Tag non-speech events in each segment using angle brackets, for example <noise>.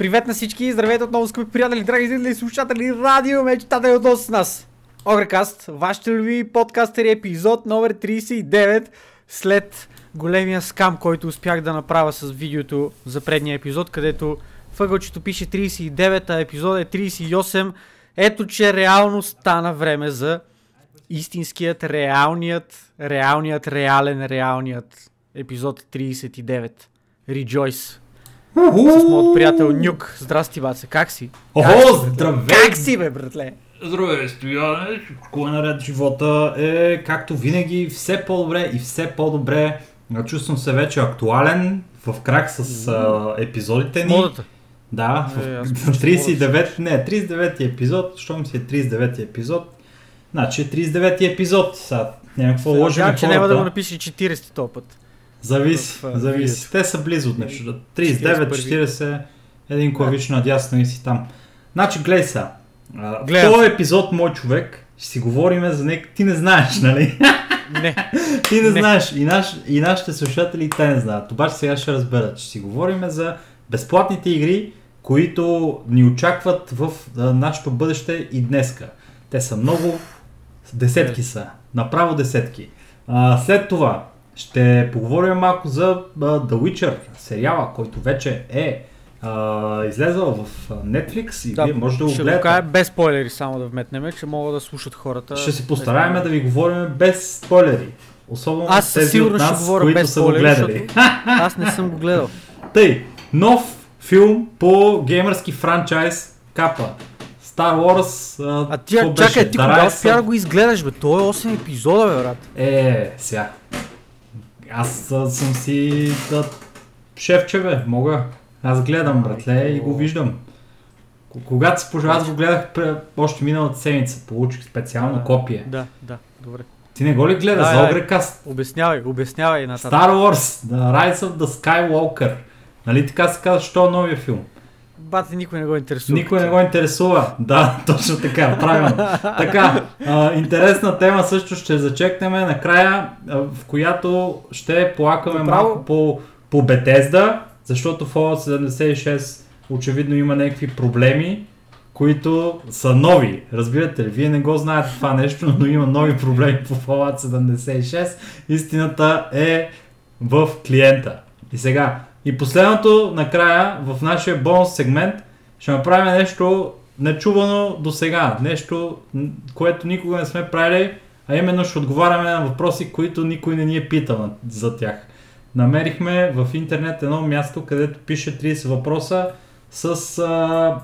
Привет на всички, здравейте отново, скъпи приятели, драги зрители, слушатели, радио, мечтатели отново с нас. Огрекаст, вашите любими подкастери, епизод номер 39, след големия скам, който успях да направя с видеото за предния епизод, където въгълчето пише 39, а епизод е 38. Ето, че реално стана време за истинският, реалният, реалният, реален, реалният епизод 39. Rejoice. С моят приятел Нюк. Здрасти, баце. Как си? Охо, здравей! Как си, бе, братле? Здравей, Стояне! Всичко е наред живота е, както винаги, все по-добре и все по-добре. Чувствам се вече актуален, в крак с а, епизодите ни. Модата. Да, Е, в, мисля, че 39, не, 39 епизод, щом си е 39 епизод, значи е 39 епизод. Сега няма какво лъжим Надявам, че няма да го напише 40 този път. Зависи, в, зависи. видеото. Те са близо от нещо. 39, 40, един клавиш надясно и си там. Значи, гледай сега. Гледам. този епизод, мой човек, ще си говорим за нек... Ти не знаеш, нали? Не. <laughs> Ти не, Не. знаеш. И, наш... и нашите слушатели и те не знаят. Обаче сега ще разберат. Ще си говорим за безплатните игри, които ни очакват в а, нашето бъдеще и днеска. Те са много. Десетки са. Направо десетки. А, след това ще поговорим малко за The Witcher сериала, който вече е а, излезъл в Netflix и Да, вие може да го ще го гледате. кажа без спойлери само да вметнем, че могат да слушат хората. Ще се постараем да ви говорим без спойлери. Особено Аз със сигурност ще говоря които без са го спойлери, гледали. защото <laughs> аз не съм го гледал. Тъй, нов филм по геймърски франчайз Капа. Star Wars. А, А ти, чакай, ти кога успя да го изгледаш, бе? Той е 8 епизода, бе, брат. Е, сега. Аз а, съм си да, шефче, бе, мога. Аз гледам, братле, и го виждам. Когато се пожела, аз го гледах пре, още миналата седмица. Получих специално копие. Да, да, добре. Ти не го ли гледа? Да, за да. Огрекаст. Обяснявай, обяснявай нататък. Star Wars, The Rise of the Skywalker. Нали така се казва, що е новия филм? Бате, никой не го интересува. Никой не го интересува. Да, <laughs> точно така, правилно. така, а, интересна тема също ще зачекнем накрая, а, в която ще плакаме Направо. малко по, по Bethesda, защото Fallout 76 очевидно има някакви проблеми, които са нови. Разбирате ли? Вие не го знаете това нещо, но има нови проблеми по Fallout 76. Истината е в клиента. И сега, и последното накрая в нашия бонус сегмент ще направим нещо нечувано до сега. Нещо, което никога не сме правили, а именно ще отговаряме на въпроси, които никой не ни е питал за тях. Намерихме в интернет едно място, където пише 30 въпроса с а,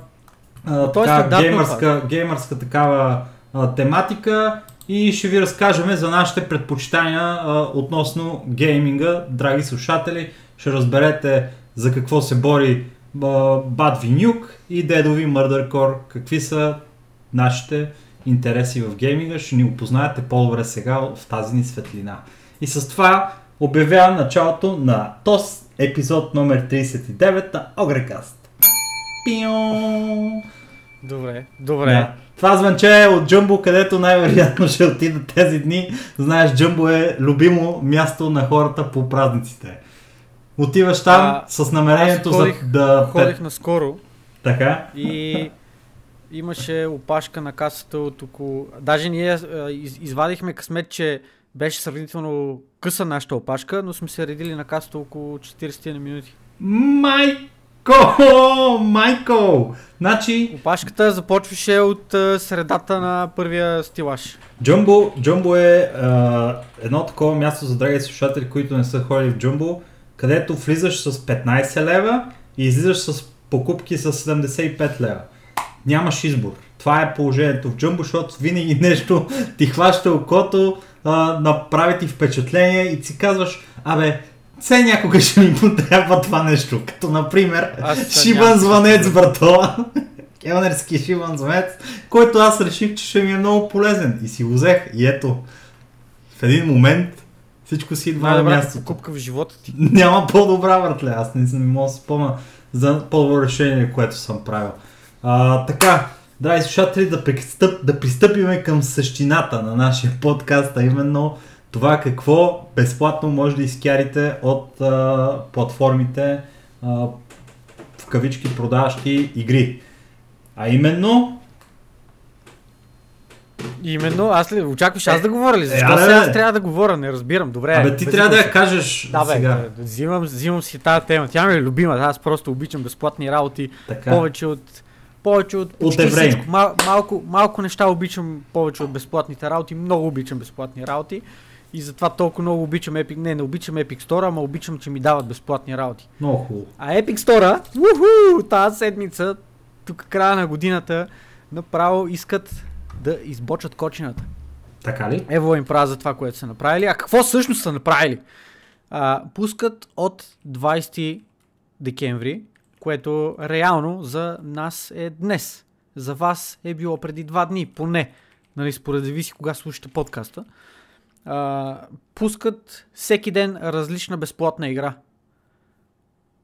а, е така, геймърска, геймърска такава а, тематика и ще ви разкажем за нашите предпочитания а, относно гейминга, драги слушатели. Ще разберете за какво се бори Бад Винюк и Дедови Murder какви са нашите интереси в гейминга. Ще ни опознаете по-добре сега в тази ни светлина. И с това обявявам началото на ТОС епизод номер 39 на Огрекаст. Пион! Добре, добре. Да. Това звънче е от Джумбо, където най-вероятно ще отида тези дни. Знаеш, Джумбо е любимо място на хората по празниците. Отиваш там А, с намерението ходих- за да... Ходих наскоро Така? и имаше опашка на касата от около... Даже ние из, извадихме късмет, че беше сравнително къса нашата опашка, но сме се редили на касата около 40 на минути. Майко! Майко! Значи, Опашката започваше от средата на първия стилаж. Джумбо, Джумбо е а, едно такова място за драги слушатели, които не са ходили в Джумбо, където влизаш с 15 лева и излизаш с покупки с 75 лева. Нямаш избор. Това е положението в Джумбо, защото винаги <laughs> нещо ти хваща окото, а, направи ти впечатление и си казваш, абе, все някога ще ми потрябва това нещо. Като например, шибан звънец, брато. <laughs> Келнерски шибан звънец, който аз реших, че ще ми е много полезен. И си го взех. И ето, в един момент всичко си идва на мястото. покупка в живота ти. Няма по-добра, братле. Аз не, не мога да спомня за по-добро решение, което съм правил. А, така, драги слушатели, да, пристъп, да пристъпиме към същината на нашия подкаст, а именно това какво безплатно може да изкярите от а, платформите, а, в кавички продаващи игри. А именно... Именно, аз ли, очакваш аз Е, да говоря ли? Защо е, сега аз трябва да говоря? Не разбирам. Добре. Абе ти трябва да я кажеш Да, бе, сега. взимам, взимам си тази тема. Тя ми е любима. Аз просто обичам безплатни работи. Така. Повече от повече от, евреи. всичко. Мал, малко, малко неща обичам повече от безплатните работи. Много обичам безплатни работи. И затова толкова много обичам Epic. Не, не обичам Epic Store, ама обичам, че ми дават безплатни работи. Много хубаво. А Epic Store, уху, тази седмица, тук края на годината, направо искат да избочат кочината. Така ли? Ево им правя за това, което са направили. А какво всъщност са направили? А, пускат от 20 декември, което реално за нас е днес. За вас е било преди два дни, поне. Нали, според зависи кога слушате подкаста. А, пускат всеки ден различна безплатна игра.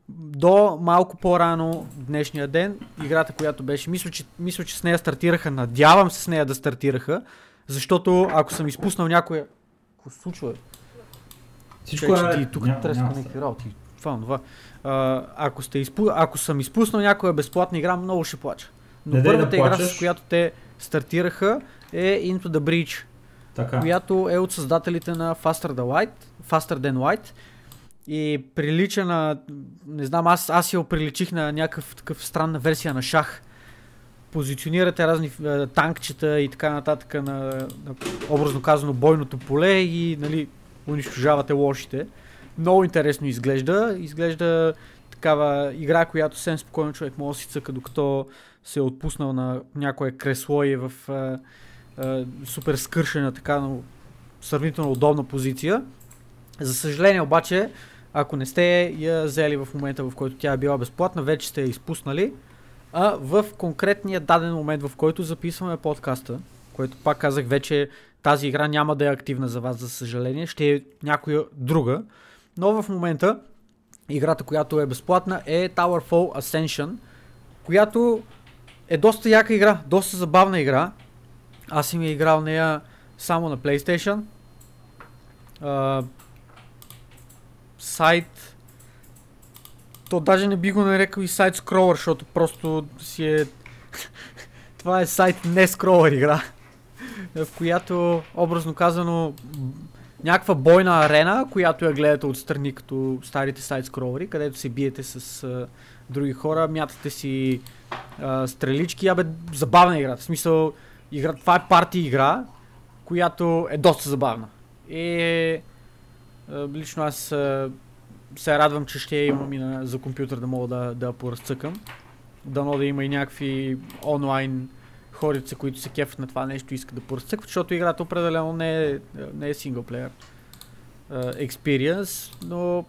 До малко по-рано днешния ден, играта, която беше, мисля че, мисля, че с нея стартираха, надявам се с нея да стартираха, защото ако съм изпуснал някоя... Какво се случва? Всичко е... ти тук треска някакви работи. Това, това. А, ако, сте изпу... ако съм изпуснал някоя безплатна игра, много ще плача. Но Не дей да първата игра, плачеш. с която те стартираха е Into the Breach, Така. която е от създателите на Faster, the Light, Faster Than Light и прилича на, не знам, аз, аз я оприличих на някакъв такъв странна версия на шах. Позиционирате разни е, танкчета и така нататък на, на образно казано бойното поле и нали, унищожавате лошите. Много интересно изглежда. Изглежда такава игра, която съвсем спокойно човек може да си цъка, докато се е отпуснал на някое кресло и е в е, е, супер скършена, така но сравнително удобна позиция. За съжаление обаче, ако не сте я взели в момента, в който тя е била безплатна, вече сте я изпуснали. А в конкретния даден момент, в който записваме подкаста, който пак казах вече, тази игра няма да е активна за вас, за съжаление, ще е някоя друга. Но в момента играта, която е безплатна е Towerfall Ascension, която е доста яка игра, доста забавна игра. Аз съм я играл нея само на PlayStation. Сайт. То даже не би го нарекал и сайт скролър, защото просто си е... <laughs> Това е сайт не скролър игра, в която, образно казано, някаква бойна арена, която я гледате отстрани като старите сайт скролъри, където се биете с а, други хора, мятате си а, стрелички, абе забавна игра. В смисъл, игра, това е парти игра, която е доста забавна. А, лично аз а, се радвам, че ще я имам и на, за компютър да мога да, да поразцъкам. Дано да има и някакви онлайн хорица, които се кефят на това нещо и искат да поразцъкват, защото играта определено не е, не е синглплеер experience, но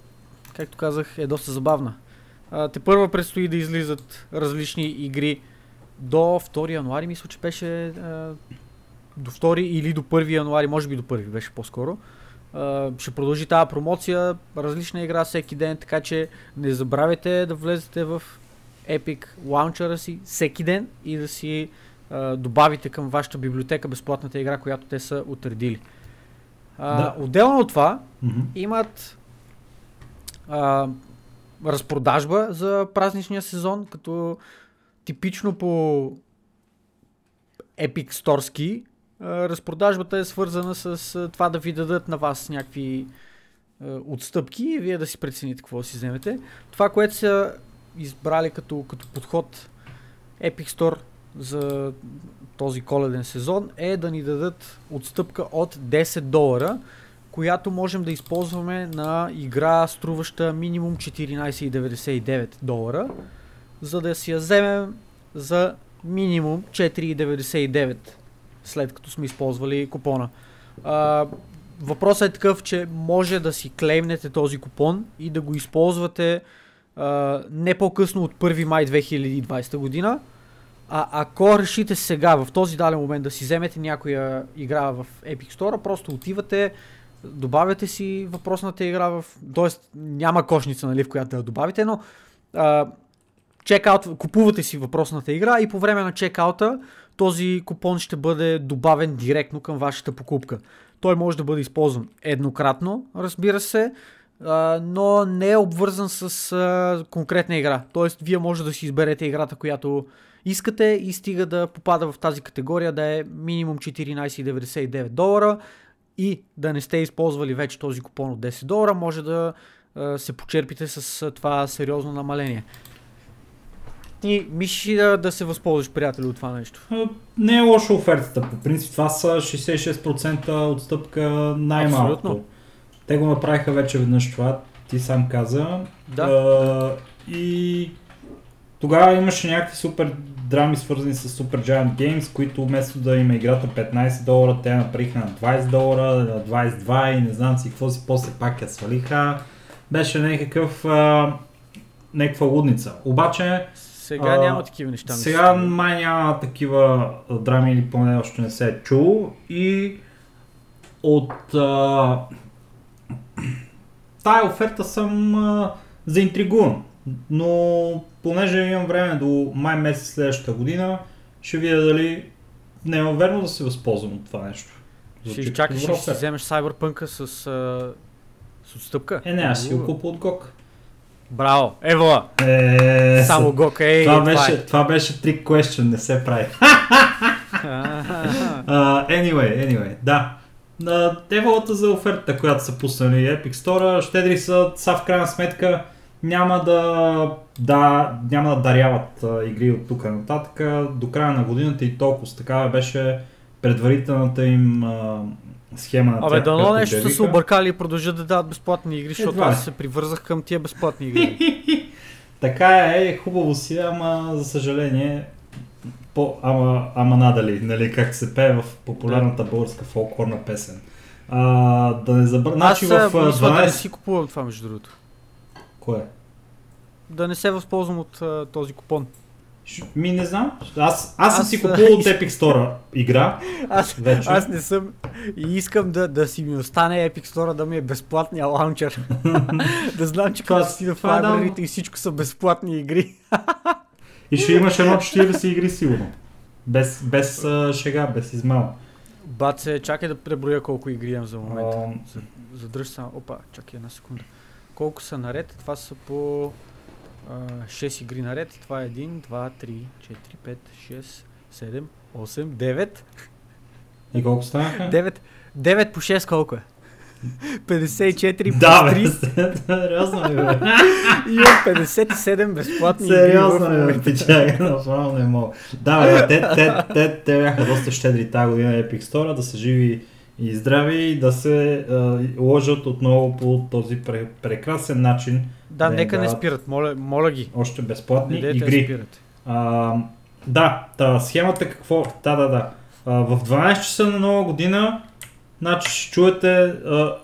както казах е доста забавна. Те първа предстои да излизат различни игри до 2 януари, мисля, че беше а, до 2 или до 1 януари, може би до 1 беше по-скоро. А, ще продължи тази промоция, различна игра всеки ден, така че не забравяйте да влезете в Epic Launcher си всеки ден и да си а, добавите към вашата библиотека безплатната игра, която те са отредили. А, Да. Отделно от това, Мгм. имат а, разпродажба за празничния сезон, като типично по Epic а, разпродажбата е свързана с това да ви дадат на вас някакви отстъпки и вие да си прецените какво да си вземете. Това, което са избрали като, като подход Epic Store за този коледен сезон е да ни дадат отстъпка от 10 долара, която можем да използваме на игра, струваща минимум 14,99 долара, за да си я вземем за минимум 4,99 след като сме използвали купона. А, въпросът е такъв, че може да си клеймнете този купон и да го използвате а, не по-късно от 1 май 2020 година, а ако решите сега, в този даден момент да си вземете някоя игра в Epic Store, просто отивате, добавяте си въпросната игра в... Тоест няма кошница, нали, в която да я добавите, но а, чекаут, купувате си въпросната игра и по време на чекаута този купон ще бъде добавен директно към вашата покупка. Той може да бъде използван еднократно, разбира се, но не е обвързан с конкретна игра. Тоест, вие може да си изберете играта, която искате и стига да попада в тази категория да е минимум 14,99 долара и да не сте използвали вече този купон от 10 долара, може да се почерпите с това сериозно намаление. Ти мислиш ли да, да се възползваш, приятели, от това нещо? А, Не е лоша офертата. По принцип това са 66% отстъпка най-малкото. Абсолютно. Те го направиха вече веднъж това, ти сам каза. Да. А, и тогава имаше някакви супер драми свързани с Super Giant Games, които вместо да има играта 15 долара, те направиха на 20 долара, на 22 и не знам си какво си, после пак я свалиха. Беше някакъв, а, някаква лудница. Обаче Сега А, няма такива неща. мисля. сега май няма такива драми или поне още не се е чул и от а, тая оферта съм а, заинтригуван, но понеже имам време до май месец следващата година, ще видя дали не е верно да се възползвам от това нещо. Ще изчакаш и ще си вземеш Cyberpunk с, а, с отстъпка. Е, не, аз си го купа от GOG. Браво! Ево! Е, Само са- Гок, ей! това, това беше, това беше trick question, не се прави. <laughs> е. Uh, anyway, anyway, да. На девалата за офертата, която са пуснали Epic Store, щедри са, са в крайна сметка няма да, да, няма да даряват а, игри от тук нататък. До края на годината и толкова такава беше предварителната им а, схема на Абе, дано нещо са се объркали и продължат да дават безплатни игри, защото Едва ли. аз се привързах към тия безплатни игри. <laughs> Така е, хубаво си, ама за съжаление, по, ама, ама надали, нали, как се пее в популярната българска фолклорна песен. А, да не забравя, значи в се а, мисля да не 12... си купувам това, между другото. Кое? Да не се възползвам от а, този купон. Ми не знам. Аз, аз съм си купувал от Epic Store игра. Аз, Вече. аз не съм и искам да, да си ми остане Epic Store да ми е безплатния лаунчер. <laughs> да знам, че като си в това е да. лайбрарите и всичко са безплатни игри. <laughs> И ще имаш едно 40 игри сигурно. Без, без а, шега, без измама. Баце, чакай да преброя колко игри имам за момента. Задръж само. Опа, чакай една секунда. Колко са наред? Това са по а, 6 игри наред. Това е 1, 2, 3, 4, 5, 6, 7, 8, 9. и колко станаха? 9, 9 по 6 колко е? 54 плюс Да, бе, 3. сериозно ли, бе? Имам 57 безплатни Сериозно ли, бе, печага, направо не мога. Да, бе, те, те, те, те бяха доста щедри тази година Epic Store, да са живи и здрави и да се а, ложат отново по този пре, прекрасен начин. Да, Да, нека не спират, моля, моля ги. Още безплатни Не да игри. спират. А, да, та, схемата какво? Да, да, да. А, в 12 часа на нова година, значи ще чуете а,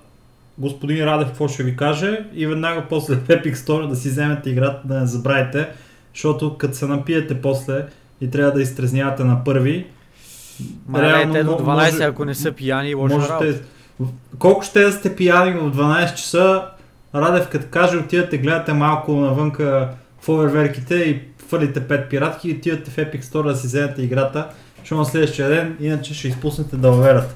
господин Радев какво ще ви каже и веднага после в Epic Store да си вземете играта, да не забравяйте, защото като се напиете после и трябва да изтрезнявате на първи, реално те до мо- 12, може- ако не са пияни, лоша работа. можете... Колко ще да сте пияни в 12 часа, Радев като каже, отивате, гледате малко навънка фойерверките и фърлите 5 пиратки и отивате в Epic Store да си вземете играта, защото на следващия ден, иначе ще изпуснете да уверят.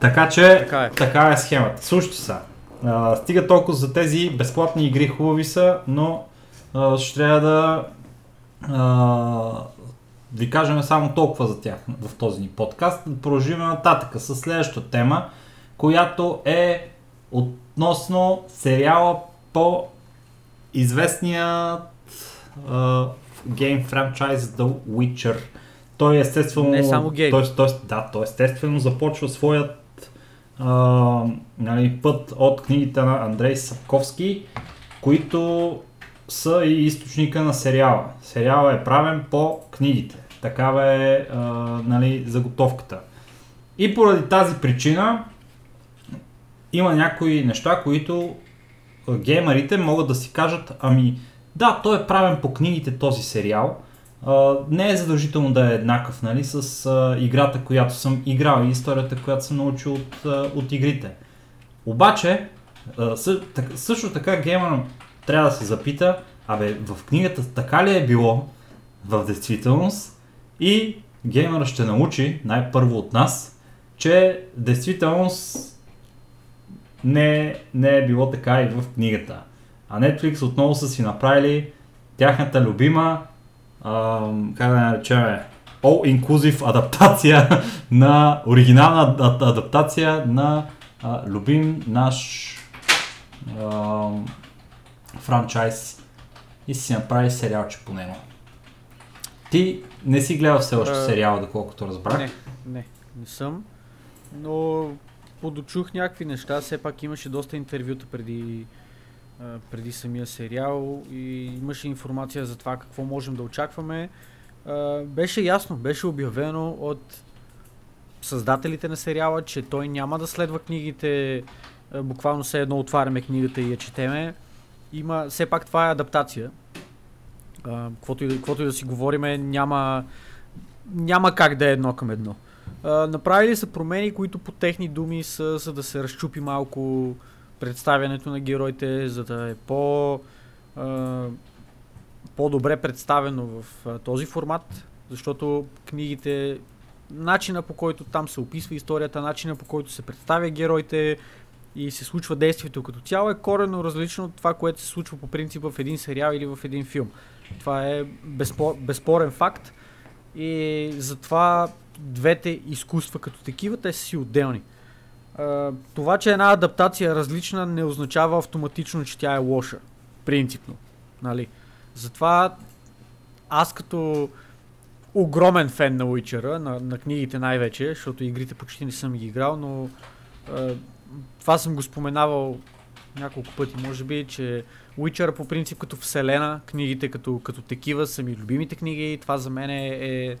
Така че, Така е. така е схемата. Слушайте са. А, стига толкова за тези безплатни игри, хубави са, но а, ще трябва да а, ви кажем само толкова за тях в този ни подкаст. Да продължим нататък с следващата тема, която е относно сериала по известният а, гейм франчайз The Witcher. Той естествено... Не само гейм. Той, той, да, той естествено започва своят а, нали, път от книгите на Андрей Сапковски, които са и източника на сериала. Сериала е правен по книгите. Такава е а, нали, заготовката. И поради тази причина има някои неща, които геймерите могат да си кажат, ами да, той е правен по книгите този сериал. А, не е задължително да е еднакъв, нали, с а, играта, която съм играл и историята, която съм научил от, а, от игрите. Обаче, а, съ, так, също така геймер трябва да се запита, абе, в книгата така ли е било в действителност и геймера ще научи най-първо от нас, че действителност не, не е било така и в книгата. А Netflix отново са си направили тяхната любима, а, как да наречем, all-inclusive адаптация <laughs> на, оригинална адаптация на а, любим наш а, франчайз и си направи сериалче по него. Ти не си гледал все още А, сериала, доколкото разбрах. Не, не, не съм. Но подочух някакви неща, все пак имаше доста интервюта преди, преди самия сериал и имаше информация за това какво можем да очакваме. Беше ясно, беше обявено от създателите на сериала, че той няма да следва книгите, буквално все едно отваряме книгата и я четеме. Има, все пак това е адаптация. Каквото, и, и да си говориме, няма, няма как да е едно към едно. А, направили са промени, които по техни думи са за да се разчупи малко представянето на героите, за да е по, а, по-добре представено в а, този формат, защото книгите, начина по който там се описва историята, начина по който се представя героите и се случва действието като цяло е коренно различно от това, което се случва по принцип в един сериал или в един филм. Това е безспор, безспорен факт и затова двете изкуства като такива, те са си отделни. Това, че една адаптация е различна, не означава автоматично, че тя е лоша. Принципно. Нали? Затова аз като огромен фен на Уичера, на, на книгите най-вече, защото игрите почти не съм ги играл, но а, това съм го споменавал няколко пъти, може би, че Уичера по принцип като вселена, книгите като, като такива са ми любимите книги това за мен е, е,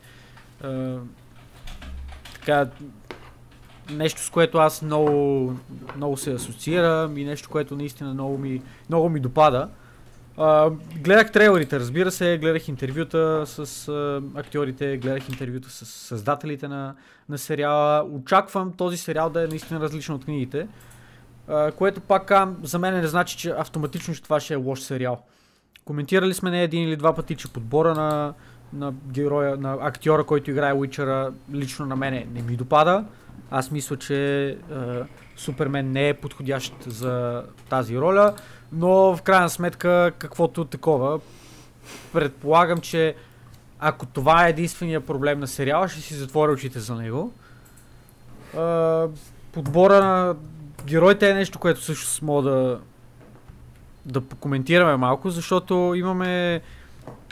е така нещо, с което аз много, много се асоциирам и нещо, което наистина много ми, много ми допада. А, гледах трейлерите, разбира се, гледах интервюта с а, актьорите, гледах интервюта с създателите на, на сериала. Очаквам този сериал да е наистина различен от книгите, което пак за мен не значи, че автоматично това ще е лош сериал. Коментирали сме не един или два пъти, че подбора на, на героя, на актьора, който играе Уичера, лично на мене не ми допада. Аз мисля, че е, Супермен не е подходящ за тази роля, но в крайна сметка, каквото такова, предполагам, че ако това е единствения проблем на сериала, ще си затворя очите за него. Е, подбора на героите е нещо, което също мога да, да покоментираме малко, защото имаме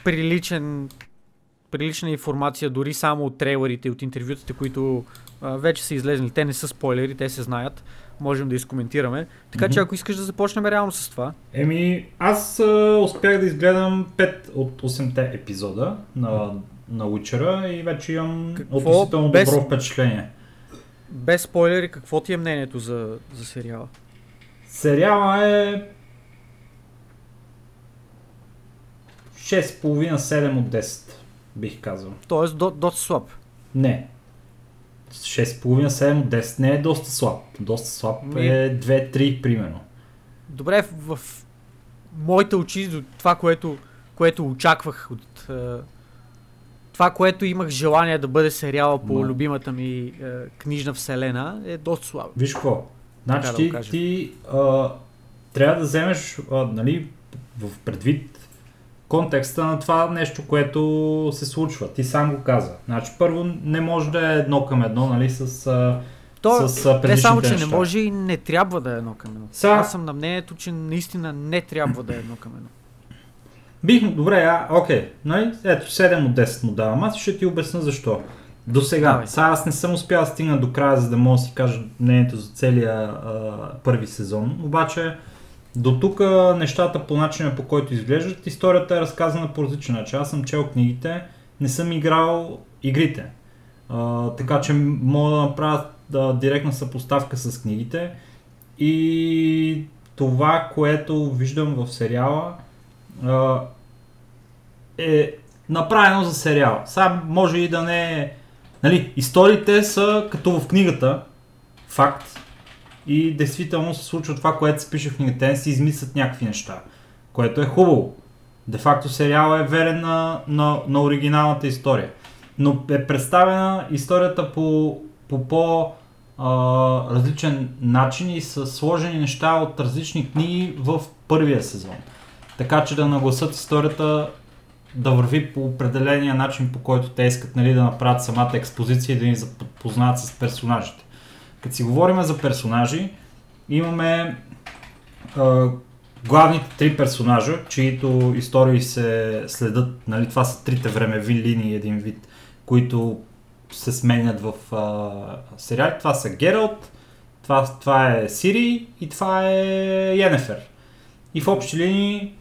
приличен, прилична информация дори само от трейлерите и от интервютите, които а, вече са излезли. Те не са спойлери, те се знаят. Можем да изкоментираме. Така че Мгм. ако искаш да започнем реално с това. Еми, аз а, успях да изгледам 5 от 8-те епизода на, на Witcher и вече имам Какво? относително Без- добро впечатление. Без спойлери, какво ти е мнението за, за сериала? Сериала е 6,5-7 от 10, бих казал. Тоест, до, доста слаб. Не. 6,5-7 от 10 не е доста слаб. Доста слаб Ми- е 2-3 примерно. Добре, в, в моите очи, до това, което, което очаквах от е, това, което имах желание да бъде сериала по Ма. любимата ми е, книжна вселена, е доста слабо. Виж какво. Значи Така да ти, ти а, трябва да вземеш а, нали, в предвид контекста на това нещо, което се случва. Ти сам го каза. Значи първо не може да е едно към едно, нали, с, а, То, с не само, че неща. не може и не трябва да е едно към едно. Сега- Аз съм на мнението, че наистина не трябва да е едно към едно. Бих добре, а, окей, нали, ето 7 от 10 му давам. Аз ще ти обясня защо. До сега, сега аз не съм успял да стигна до края, за да мога да си кажа мнението за целия а, първи сезон. Обаче, до тук нещата по начина по който изглеждат, историята е разказана по различен начин. Аз съм чел книгите, не съм играл игрите. А, така че мога да направя да, директна съпоставка с книгите. И това, което виждам в сериала, е направено за сериал. Сега може и да не е... Нали, историите са като в книгата, факт. И действително се случва това, което се пише в книгата. Те си измислят някакви неща, което е хубаво. Де факто сериала е верен на, на, на оригиналната история. Но е представена историята по, по по различен начин и са сложени неща от различни книги в първия сезон. Така че да нагласат историята да върви по определения начин, по който те искат нали, да направят самата експозиция и да ни запознават с персонажите. Като си говорим за персонажи, имаме а, главните три персонажа, чието истории се следят, нали, това са трите времеви линии един вид, които се сменят в а, сериали. Това са Гералт, това, това е Сири и това е Йенефер. И в общи линии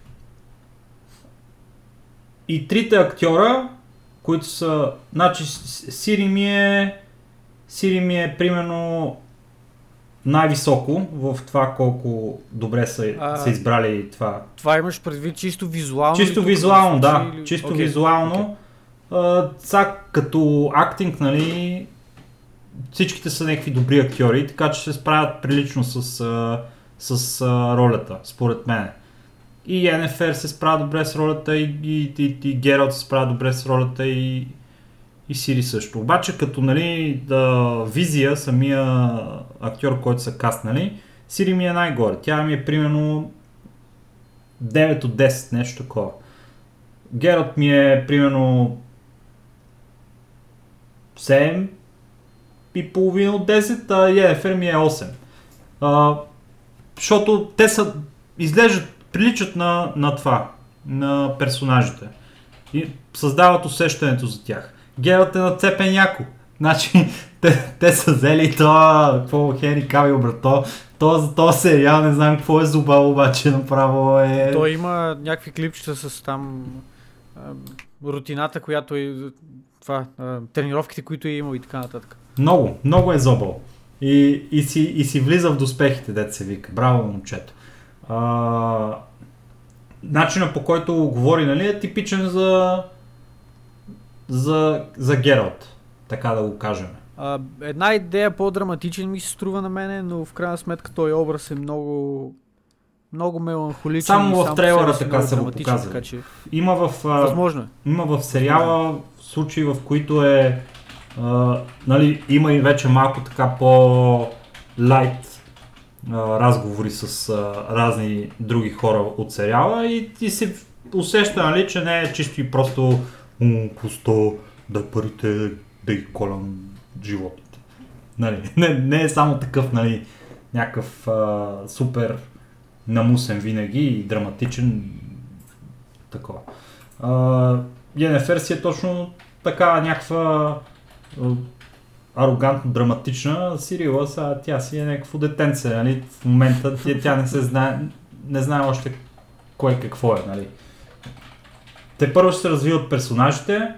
и трите актьора, които са... Значи Сири ми е... Сири ми е примерно най-високо в това колко добре са, А, са избрали това. Това имаш предвид чисто визуално? Чисто визуално, да. или- Чисто Окей, визуално. А, Сега като актинг, нали, всичките са някакви добри актьори, така че се справят прилично с, с а, ролята, според мен. И НФР се справя добре с ролята, и, и, и, и Гералт се справя добре с ролята, и, и Сири също. Обаче като нали, да, визия, самия актьор, който са каснали, Сири ми е най-горе. Тя ми е примерно 9 от 10, нещо такова. Гералт ми е примерно 7 и половина от 10, а Йенефер ми е 8. А, защото те са, изглеждат, приличат на, на това, на персонажите. И създават усещането за тях. Гералт е нацепен яко. Значи, <laughs> те, те са взели това, какво Хенри Кавил, брат, то, то, за този сериал не знам какво е зубал, обаче направо е... Той има някакви клипчета с там рутината, която е това, тренировките, които е имал и така нататък. Много, много е зобъл. И, и, си, и си влиза в доспехите, дете се вика. Браво, момчето. А, начина по който говори, нали, е типичен за, за, за Гералт, така да го кажем. А, една идея по-драматичен ми се струва на мене, но в крайна сметка той образ е много много меланхоличен. Само в по трейлера така са го показали. Така че, Има в, възможно е. има в сериала случаи, в които е, а, нали, има и вече малко така по-лайт разговори с а, разни други хора от сериала и ти се усеща, нали, че не е чисто и просто «М, просто дай парите да ги колям животните. Нали, <laughs> не, не е само такъв, нали, някакъв а, супер намусен винаги и драматичен такова. Йенефер си е точно така някаква арогантно драматична. Сирила, са, тя си е някакво детенце, нали? В момента тя, тя не се знае, не знае още кое какво е, нали? Те първо ще се развиват персонажите.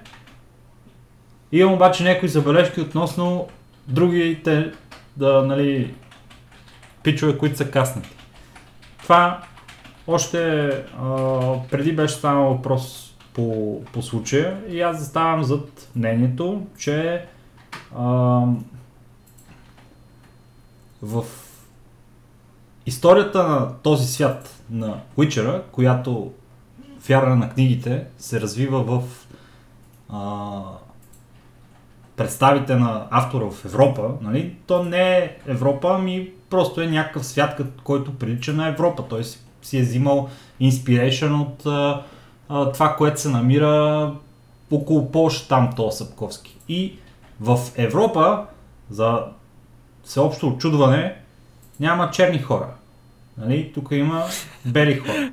Имам обаче някои забележки относно другите, да, нали, пичове, които са каснати. Това още а, преди беше станал въпрос по, по случая и аз заставам зад мнението, че в историята на този свят на Уичера, която вярна на книгите се развива в а, представите на автора в Европа, нали, то не е Европа, ами просто е някакъв свят, който прилича на Европа. Той си, е взимал inspiration от а, а, това, което се намира около Польша там, то Сапковски. И в Европа, за всеобщо очудване, няма черни хора. Нали? Тук има бели хора.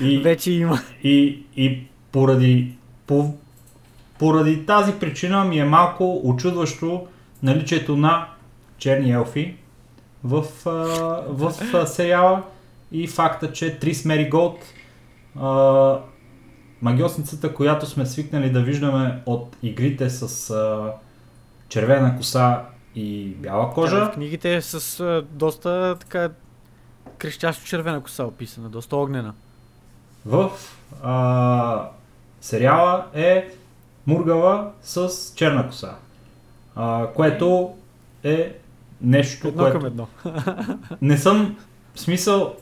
И, <laughs> Вече има. и, и поради, по, поради тази причина ми е малко очудващо наличието на черни елфи в, а, в а, сериала и факта, че Трис Мериголд, а, магиосницата, която сме свикнали да виждаме от игрите с а, червена коса и бяла кожа, В книгите е с а, доста така крещящо червена коса описана, доста огнена. в а, сериала е Мургала с черна коса. А, което е нещо, Едно което... към едно. <laughs> Не съм, в смисъл,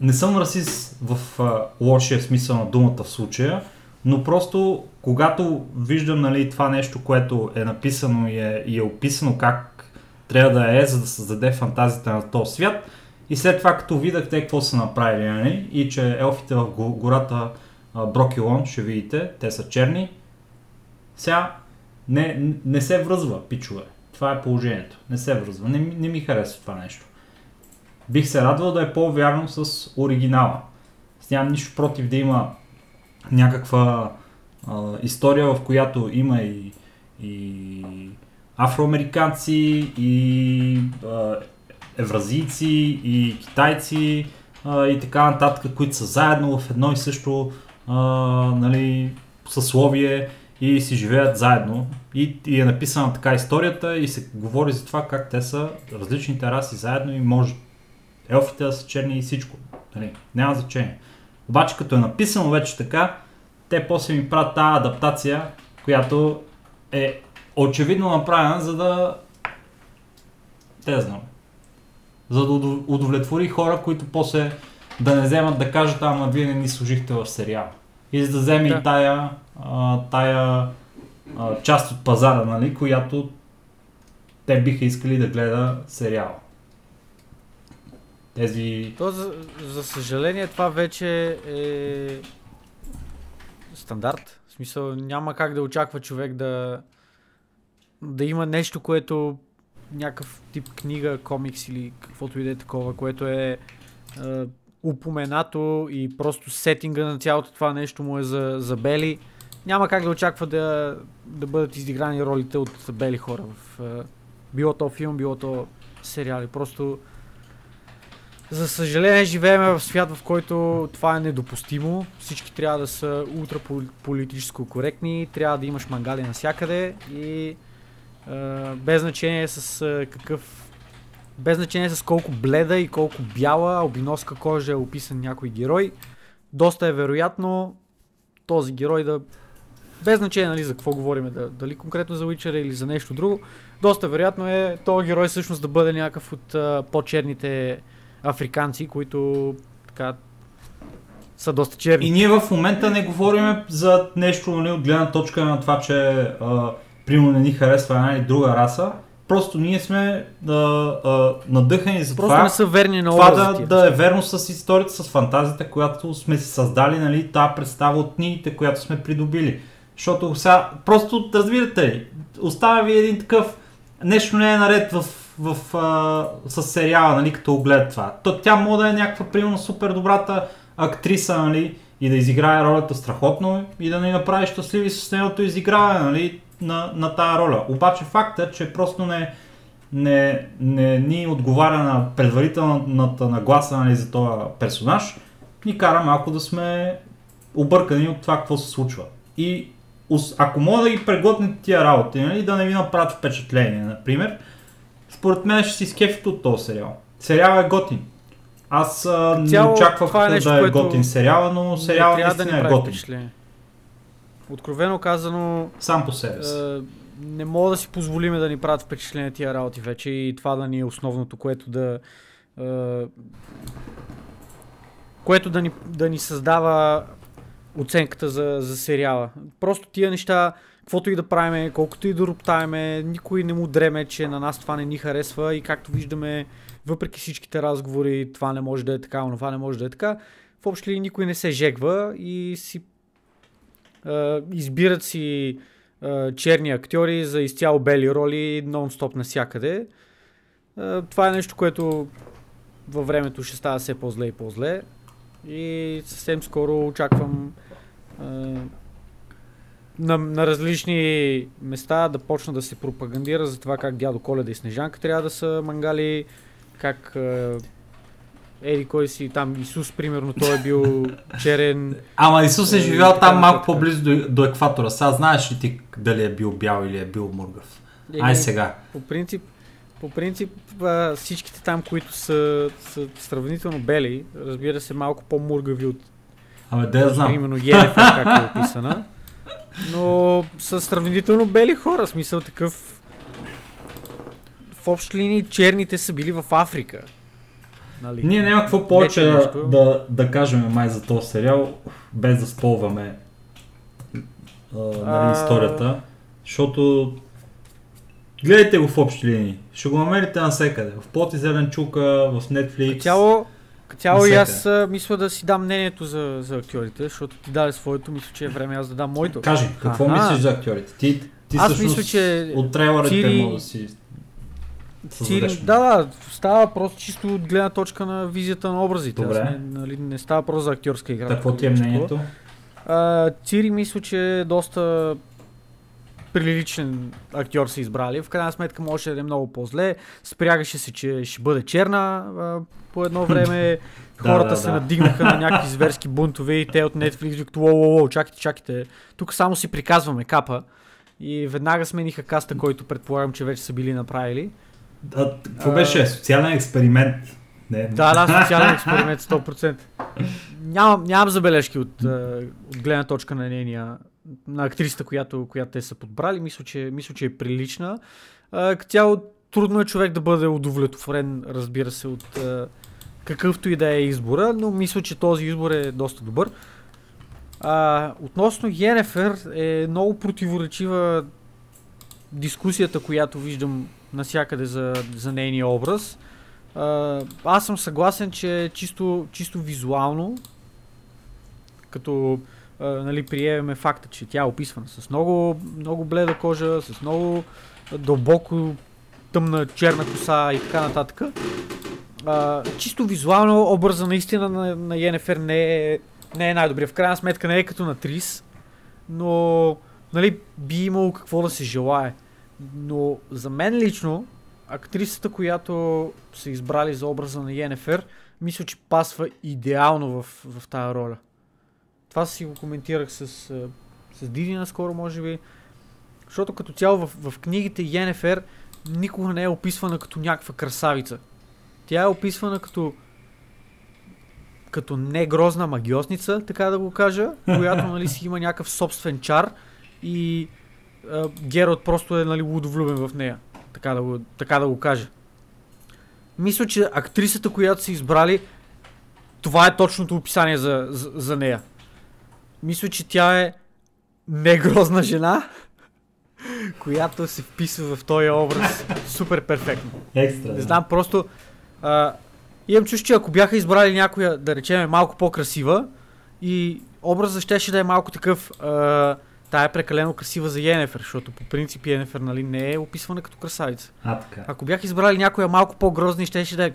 не съм расист в а, лошия смисъл на думата в случая, но просто когато виждам нали, това нещо, което е написано и е, и е описано как трябва да е, за да създаде фантазията на този свят. И след това, като видях те какво са направили, нали, и че елфите в го- гората Брокилон, ще видите, те са черни, сега не, не се връзва, пичове. Това е положението. Не се връзва. Не, не ми харесва това нещо. Бих се радвал да е по-вярно с оригинала. Нямам нищо против да има някаква а, история, в която има и, и афроамериканци, и а, евразийци, и китайци, а, и така нататък, които са заедно в едно и също а, нали, съсловие и си живеят заедно. И, и е написана така историята и се говори за това как те са различните раси заедно и може елфите да са черни и всичко. Нали, няма значение. Обаче като е написано вече така, те после ми правят тази адаптация, която е очевидно направена, за да... Те знам. За да удов- удовлетвори хора, които после да не вземат да кажат, ама вие не ни служихте в сериал. И за да вземе Да. и тая, а, тая а, част от пазара, нали, която те биха искали да гледа сериал. Тези... То, за, за съжаление, това вече е стандарт. В смисъл, няма как да очаква човек да, да има нещо, което някакъв тип книга, комикс или каквото и да е такова, което е, е упоменато и просто сетинга на цялото това нещо му е за, за бели. Няма как да очаква да, да бъдат издиграни ролите от бели хора в е, било то филм, било то сериали. Просто за съжаление живеем в свят, в който това е недопустимо. Всички трябва да са ултра политически коректни, трябва да имаш мангали навсякъде и е, без значение с е, какъв без значение с колко бледа и колко бяла албиноска кожа е описан някой герой, доста е вероятно този герой да без значение нали, за какво говорим, да, дали конкретно за Witcher или за нещо друго, доста вероятно е този герой всъщност да бъде някакъв от а, по-черните африканци, които така са доста черни. И ние в момента не говорим за нещо нали, от гледна точка на това, че а, примерно не ни харесва една или друга раса. Просто ние сме а, а, надъхани за Просто това, не са верни на това да, тия. да е верно с историята, с фантазията, която сме си създали, нали, тази представа от книгите, която сме придобили. Защото сега, просто разбирате ли, оставя ви един такъв, нещо не е наред в, в, а, с сериала, нали, като го гледат това. То, тя може да е някаква, примерно, супер добрата актриса, нали, и да изиграе ролята страхотно и да ни направи щастливи с нейното изиграване, нали, на, на тая роля. Обаче факта, че просто не, не, не ни отговаря на предварителната нагласа нали, за този персонаж, ни кара малко да сме объркани от това какво се случва. И ако мога да ги преглътнете тия работи, нали, да не ви направят впечатление, например, според мен ще си скефите от този сериал. Сериал е готин. Аз а, не Цяло, очаквах е нещо, да е готин сериала, но сериала не трябва да наистина ни е готин. впечатление. Откровено казано, Сам по себе си. е, не мога да си позволиме да ни правят впечатление тия работи вече и това да ни е основното, което да е, което да ни, да ни създава оценката за, за сериала. Просто тия неща, каквото и да правиме, колкото и да роптаеме, никой не му дреме, че на нас това не ни харесва и както виждаме, въпреки всичките разговори, това не може да е така, това не може да е така, в общи ли никой не се жегва и си е, избират си е, черни актьори за изцяло бели роли нон-стоп навсякъде. Е, това е нещо, което във времето ще става все по-зле и по-зле. И съвсем скоро очаквам е, на, на различни места да почна да се пропагандира за това как дядо Коледа и Снежанка трябва да са мангали, как е, Еди кой си там Исус, примерно, той е бил черен. Ама Исус е живял там малко по-близо до, до екватора. Сега знаеш ли ти дали е бил бял или е бил мургав? Ай сега. По принцип, по принцип а, всичките там, които са, са сравнително бели, разбира се, малко по-мургави от Абе, да я знам. примерно Йенефер, както е описана, <laughs> но са сравнително бели хора, смисъл такъв в общи линии черните са били в Африка. Нали? Ние няма какво повече да, да, да кажем май за този сериал, без да сполваме а, нали, историята, защото Гледайте го в общи линии. Ще го намерите навсекъде. В Плот и Зеленчука, в Netflix. Цяло, като цяло и аз а, мисля да си дам мнението за, за актьорите, защото ти даде своето, мисля, че е време аз да дам моето. Кажи, какво Аха. мислиш за актьорите? Ти, ти Аз мисля, че от трейлерите Цири- мога да си Цири, да, да, става просто чисто от гледна точка на визията на образите. Добре. Аз не, нали, не става просто за актьорска игра. Какво ти е мнението? А, Цири мисля, че е доста приличен актьор са избрали. В крайна сметка може да е много по-зле. Спрягаше се, че ще бъде черна а, по едно <laughs> време. Да, Хората да, се да. надигнаха на <laughs> някакви зверски бунтове и те от Netflix викат, лоу, лоу, лоу, чакайте, чакайте. Тук само си приказваме капа. И веднага смениха каста, който предполагам, че вече са били направили. А, какво А, беше? Социален експеримент. Не, Да, да, социален <laughs> експеримент 100%. Нямам, нямам забележки от, от гледна точка на нейния, на актрисата, която, която те са подбрали. Мисля, че, мисля, че е прилична. Като цяло трудно е човек да бъде удовлетворен, разбира се, от а, какъвто и да е избора, но мисля, че този избор е доста добър. А, относно Йенефер е много противоречива дискусията, която виждам навсякъде за, за нейния образ. А, аз съм съгласен, че чисто, чисто визуално, като а, нали, приемеме факта, че тя е описвана с много, много бледа кожа, с много дълбоко тъмна черна коса и така нататък. А, чисто визуално образа наистина на, на Йенефер не е, не е най-добрия. В крайна сметка не е като на Трис, но нали, би имало какво да се желае. Но за мен лично, актрисата, която са избрали за образа на Йенефер, мисля, че пасва идеално в, в тази роля. Това си го коментирах с, с Диди наскоро, може би. Защото като цяло в, в книгите Йенефер никога не е описвана като някаква красавица. Тя е описвана като като не грозна магиосница, така да го кажа, която нали, си има някакъв собствен чар и а, Герот просто е нали, лудовлюбен в нея, така да, го, така да го кажа. Мисля, че актрисата, която са избрали, това е точното описание за, за, за нея. Мисля, че тя е негрозна жена, която се вписва в този образ супер перфектно. Екстра. Не знам, просто а, имам чувство, че ако бяха избрали някоя, да речем, малко по-красива и образът щеше да е малко такъв, а, тая е прекалено красива за Йенефер, защото по принцип Йенефер нали, не е описвана като красавица. А, така. Ако бяха избрали някоя малко по-грозна и щеше да е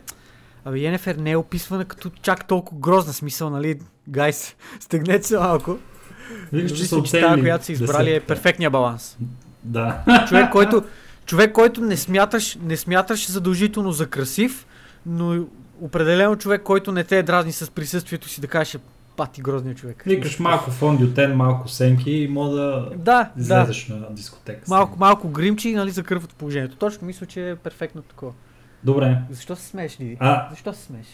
Абе, Йенефер не е описвана като чак толкова грозна смисъл, нали? Гайс, <laughs> стегнете се малко. Виждаш, че са че тази, която са избрали е перфектния баланс. Да. Човек, който, човек, който не смяташ, не смяташ задължително за красив, но определено човек, който не те е дразни с присъствието си, да кажеш, «Е, пати грозния човек. Викаш малко фондютен, малко сенки и мога да Да, да. излезеш на дискотека. Малко, малко гримчи, нали, закърват положението. Точно мисля, че е перфектно такова. Добре. Защо се смееш, Диди? А, Защо се смееш?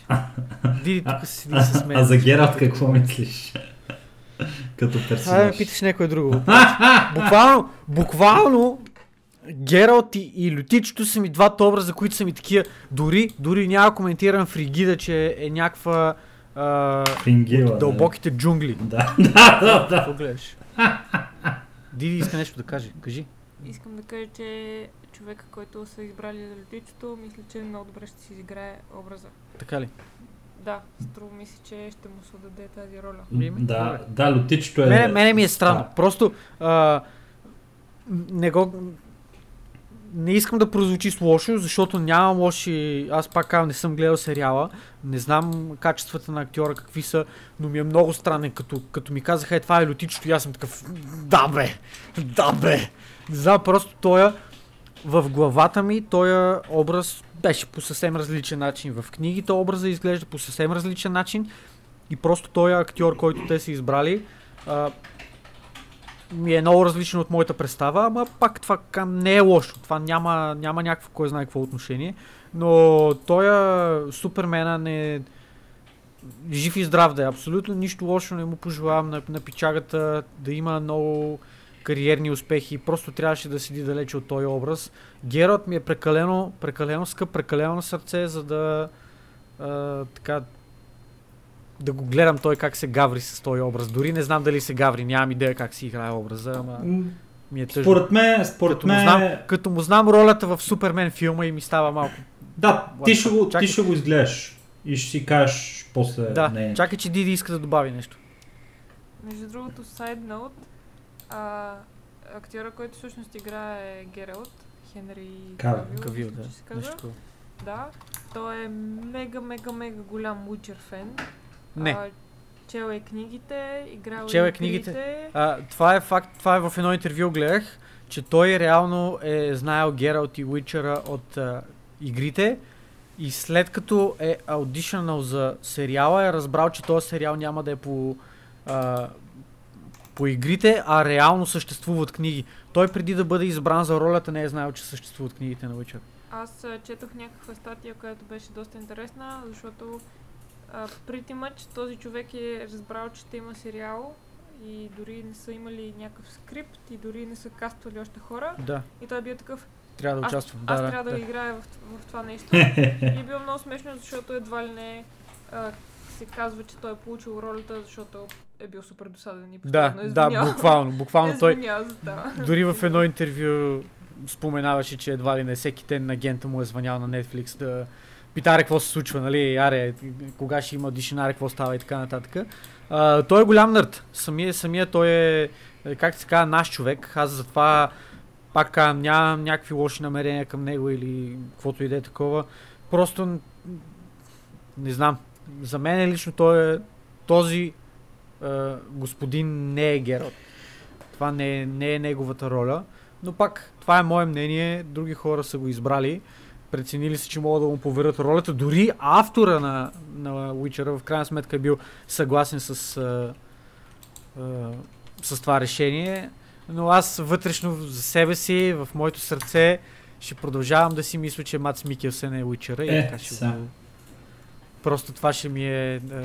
Диди а, тук седи и се смее. а за Гералт какво мислиш? Като Това ме персонаж. питаш някой друго. буквално, буквално Гералт и, и Лютичето са ми двата образа, които са ми такива. Дори, дори няма да коментирам Фригида, че е някаква а, от дълбоките джунгли. Да, да, да, да. Диди иска нещо да каже. Кажи. Искам да кажа, че човека, който са избрали за летичето, мисля, че много добре ще си изиграе образа. Така ли? Да, струва ми се, че ще му се отдаде тази роля. Да, да, лютичето е... Мене, мене ми е странно. Да. Просто а, не го... Не искам да прозвучи с лошо, защото нямам лоши... Аз пак казвам, не съм гледал сериала. Не знам качествата на актьора какви са, но ми е много странен. Като, като ми казаха, е това е лютичето и аз съм такъв... Да бе! Да бе! Не знам, просто тоя... В главата ми този образ беше по съвсем различен начин. В книгите образа изглежда по съвсем различен начин. И просто този актьор, който те са избрали, а, ми е много различен от моята представа, ама пак това не е лошо. Това няма, няма някакво кой знае какво отношение. Но той Супермена не... Жив и здрав да е. Абсолютно нищо лошо не му пожелавам на, на пичагата да има много кариерни успехи. Просто трябваше да седи далече от този образ. Герат ми е прекалено, прекалено скъп, прекалено на сърце, за да а, така да го гледам той как се гаври с този образ. Дори не знам дали се гаври, нямам идея как си играе образа, ама ми е тъжно. Според мен, според като, му мен... знам, като му знам ролята в Супермен филма и ми става малко. Да, ти ще, го, Чакай. ти ще го изгледаш и ще си кажеш после Да, мнението. чакай, че Диди иска да добави нещо. Между другото, side note, а, актьора, който всъщност играе Гералт, Хенри Кавил. Кавил, да. се казва. Да, той е мега, мега, мега голям Witcher фен. Не. А, чел е книгите, играл Чел е книгите. А, това е факт, това е в едно интервю гледах, че той реално е знаел Гералт и Уичера от а, игрите и след като е аудишънал за сериала е разбрал, че този сериал няма да е по, а, по игрите, а реално съществуват книги. Той преди да бъде избран за ролята не е знаел, че съществуват книгите на Уичер. Аз а, четох някаква статия, която беше доста интересна, защото pretty much този човек е разбрал, че ще има сериал и дори не са имали някакъв скрипт и дори не са каствали още хора. Да, И той е бил такъв, трябва да аз, участвам. аз да, трябва да, да. играя в, в това нещо. <laughs> и е било много смешно, защото едва ли не а, се казва, че той е получил ролята, защото е бил супер досаден и Да, да, буквално, буквално той. Дори в едно интервю споменаваше, че едва ли не всеки ден агента му е звънял на Netflix да питаре какво се случва, нали, аре, кога ще има дишинаре, какво става и така нататък. А, той е голям нърд. Самия, самия той е, е, как се казва, наш човек. Аз затова пак казвам, нямам някакви лоши намерения към него или каквото и да е такова. Просто не знам. За мен лично той е този е, господин не е Гералт. Това не е, не е неговата роля. Но пак, това е мое мнение. Други хора са го избрали. Преценили са, че могат да му поверят ролята. Дори автора на, на Witcher в крайна сметка е бил съгласен с, а, а, с това решение. Но аз вътрешно за себе си, в моето сърце, ще продължавам да си мисля, че Мац Микелсен е Witcher. И Е, така ще го... Просто това ще ми е... А,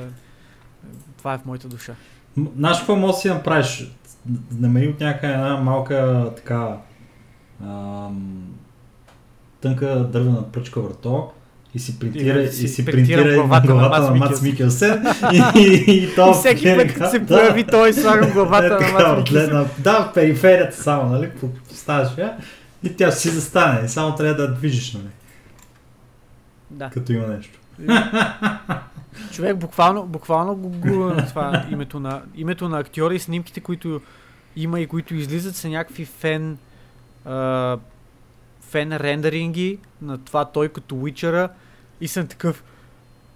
това е в моята душа. Знаеш какво може да си направиш? Намери от някъде една малка така ам, тънка дървена пръчка върто и си принтира, И и, да си принтира главата главата, на Мац Микелсен <laughs> и, и, и, то И всеки път, като се появи, той <laughs> слагам главата е, на Мац Микелсен. Да, в периферията само, нали? Поставяш я и тя си застане. И само трябва да движиш, нали? Да. Като има нещо. Човек буквално, буквално го гугла на това името на, името на актьора и снимките, които има и които излизат са някакви фен а, фен рендеринги на това той като Уичера и съм такъв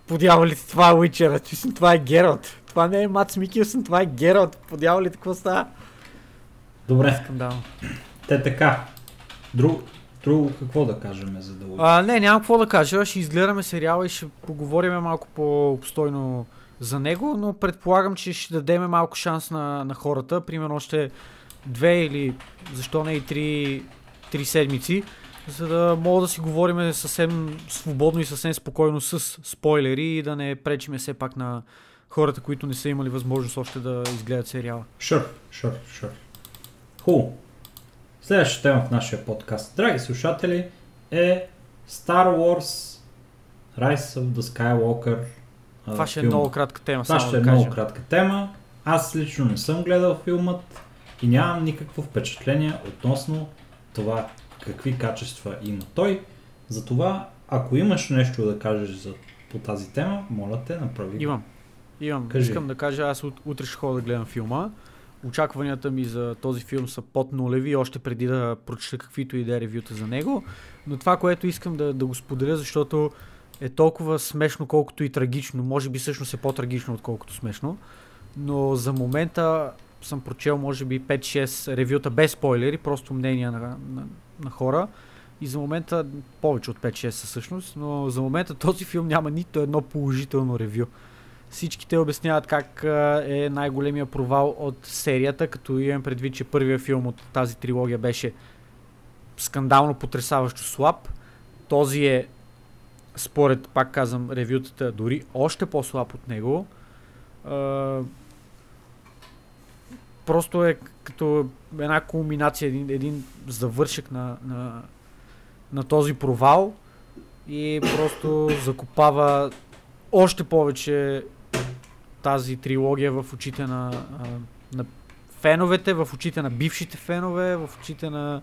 подявалите това е Уичера, това е Гералт. Това не е Мац Микелсън, това е Гералт. Подявалите какво става? Добре, Скандално. те така. Друг, друго какво да кажем, за да А, не, нямам какво да кажа. Ще изгледаме сериала и ще поговорим малко по-обстойно за него, но предполагам, че ще дадем малко шанс на, на хората. Примерно още две или защо не и три, три седмици, за да мога да си говорим съвсем свободно и съвсем спокойно с спойлери и да не пречиме все пак на хората, които не са имали възможност още да изгледат сериала. Sure, sure, sure. Хубаво. Следващата тема в нашия подкаст, драги слушатели, е Star Wars Rise of the Skywalker. а, Това ще е филма. много кратка тема, Това ще е да кажа. много кратка тема. Аз лично не съм гледал филмът и нямам никакво впечатление относно това какви качества има той. Затова, ако имаш нещо да кажеш за, по тази тема, моля те, направи. Имам. Имам. Кажи. Искам да кажа, аз ут- утре ще ходя да гледам филма. Очакванията ми за този филм са под нулеви, още преди да прочета каквито и да е ревюта за него. Но това, което искам да, да го споделя, защото е толкова смешно, колкото и трагично. Може би всъщност е по-трагично, отколкото смешно. Но за момента съм прочел, може би, 5-6 ревюта без спойлери, просто мнения на, на, на хора. И за момента повече от 5-6 са всъщност, но за момента <laughs> този филм няма нито едно положително ревю. Всички те обясняват как е най-големия провал от серията, като имам предвид, че първият филм от тази трилогия беше скандално потрясаващо слаб. Този е, според, пак казвам, ревютата, дори още по-слаб от него. Просто е като една кулминация, един, един завършек на, на, на този провал и просто закопава още повече тази трилогия в очите на, на феновете, в очите на бившите фенове, в очите на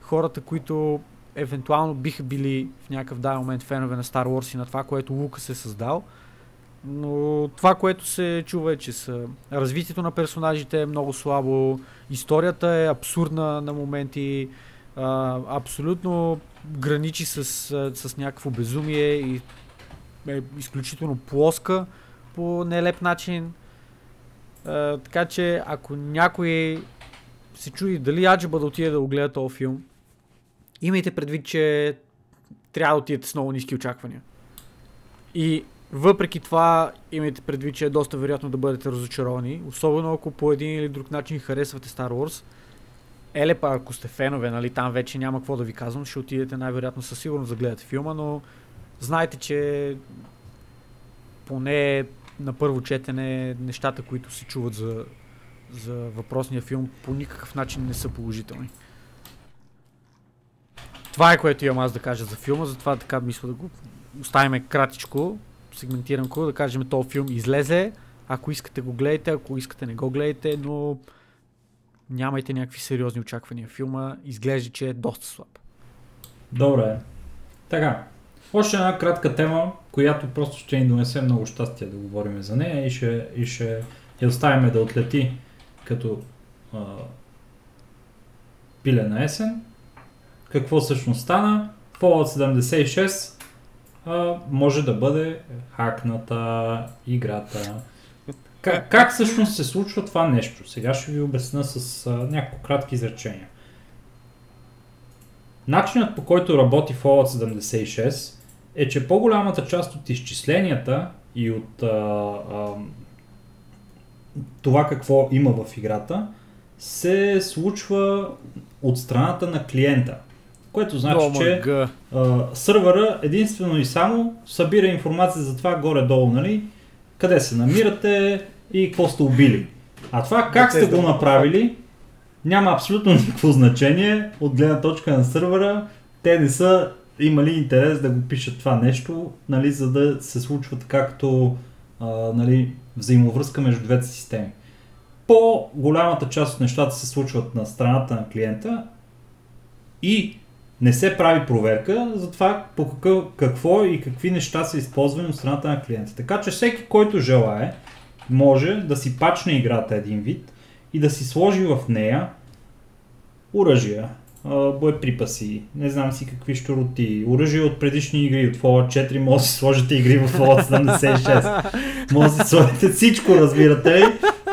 хората, които евентуално биха били в някакъв даден момент фенове на Star Wars и на това, което Лукас е създал. Но това, което се чува е, че са... развитието на персонажите е много слабо, историята е абсурдна на моменти, а, абсолютно граничи с, с някакво безумие и е изключително плоска по нелеп начин. А, така че ако някой се чуди дали Аджиба да отиде да го гледа този филм, имайте предвид, че трябва да отидете с много ниски очаквания. И въпреки това, имайте предвид, че е доста вероятно да бъдете разочаровани, особено ако по един или друг начин харесвате Star Wars. Еле па, ако сте фенове, нали, там вече няма какво да ви казвам, ще отидете най-вероятно със сигурност да гледате филма, но знайте, че поне на първо четене нещата, които се чуват за, за въпросния филм, по никакъв начин не са положителни. Това е което имам аз да кажа за филма, затова така мисля да го оставим кратичко, сегментирам го, да кажем този филм излезе, ако искате го гледайте, ако искате не го гледайте, но нямайте някакви сериозни очаквания. Филма изглежда, че е доста слаб. Добре. Така. Още една кратка тема, която просто ще ни донесе много щастие да говорим за нея и ще, и ще я оставим да отлети като а, пиле на есен. Какво всъщност стана? Fallout 76 а, може да бъде хакната играта. Как, как всъщност се случва това нещо? Сега ще ви обясня с а, няколко кратки изречения. Начинът по който работи Fallout 76 е, че по-голямата част от изчисленията и от а, а, това какво има в играта се случва от страната на клиента. Което значи, О, че а, сървъра единствено и само събира информация за това горе-долу, нали? Къде се намирате и какво сте убили. А това как сте го направили, няма абсолютно никакво значение от гледна точка на сървъра. Те не са имали интерес да го пишат това нещо, нали, за да се случва така като а, нали, взаимовръзка между двете системи. По-голямата част от нещата се случват на страната на клиента и не се прави проверка за това по какъв, какво и какви неща са използвани от страната на клиента. Така че всеки, който желае, може да си пачне играта един вид и да си сложи в нея оръжия, боеприпаси, не знам си какви щуроти, оръжия от предишни игри, от Fallout 4, може да си сложите игри в Fallout 76. Може да си сложите всичко, разбирате ли,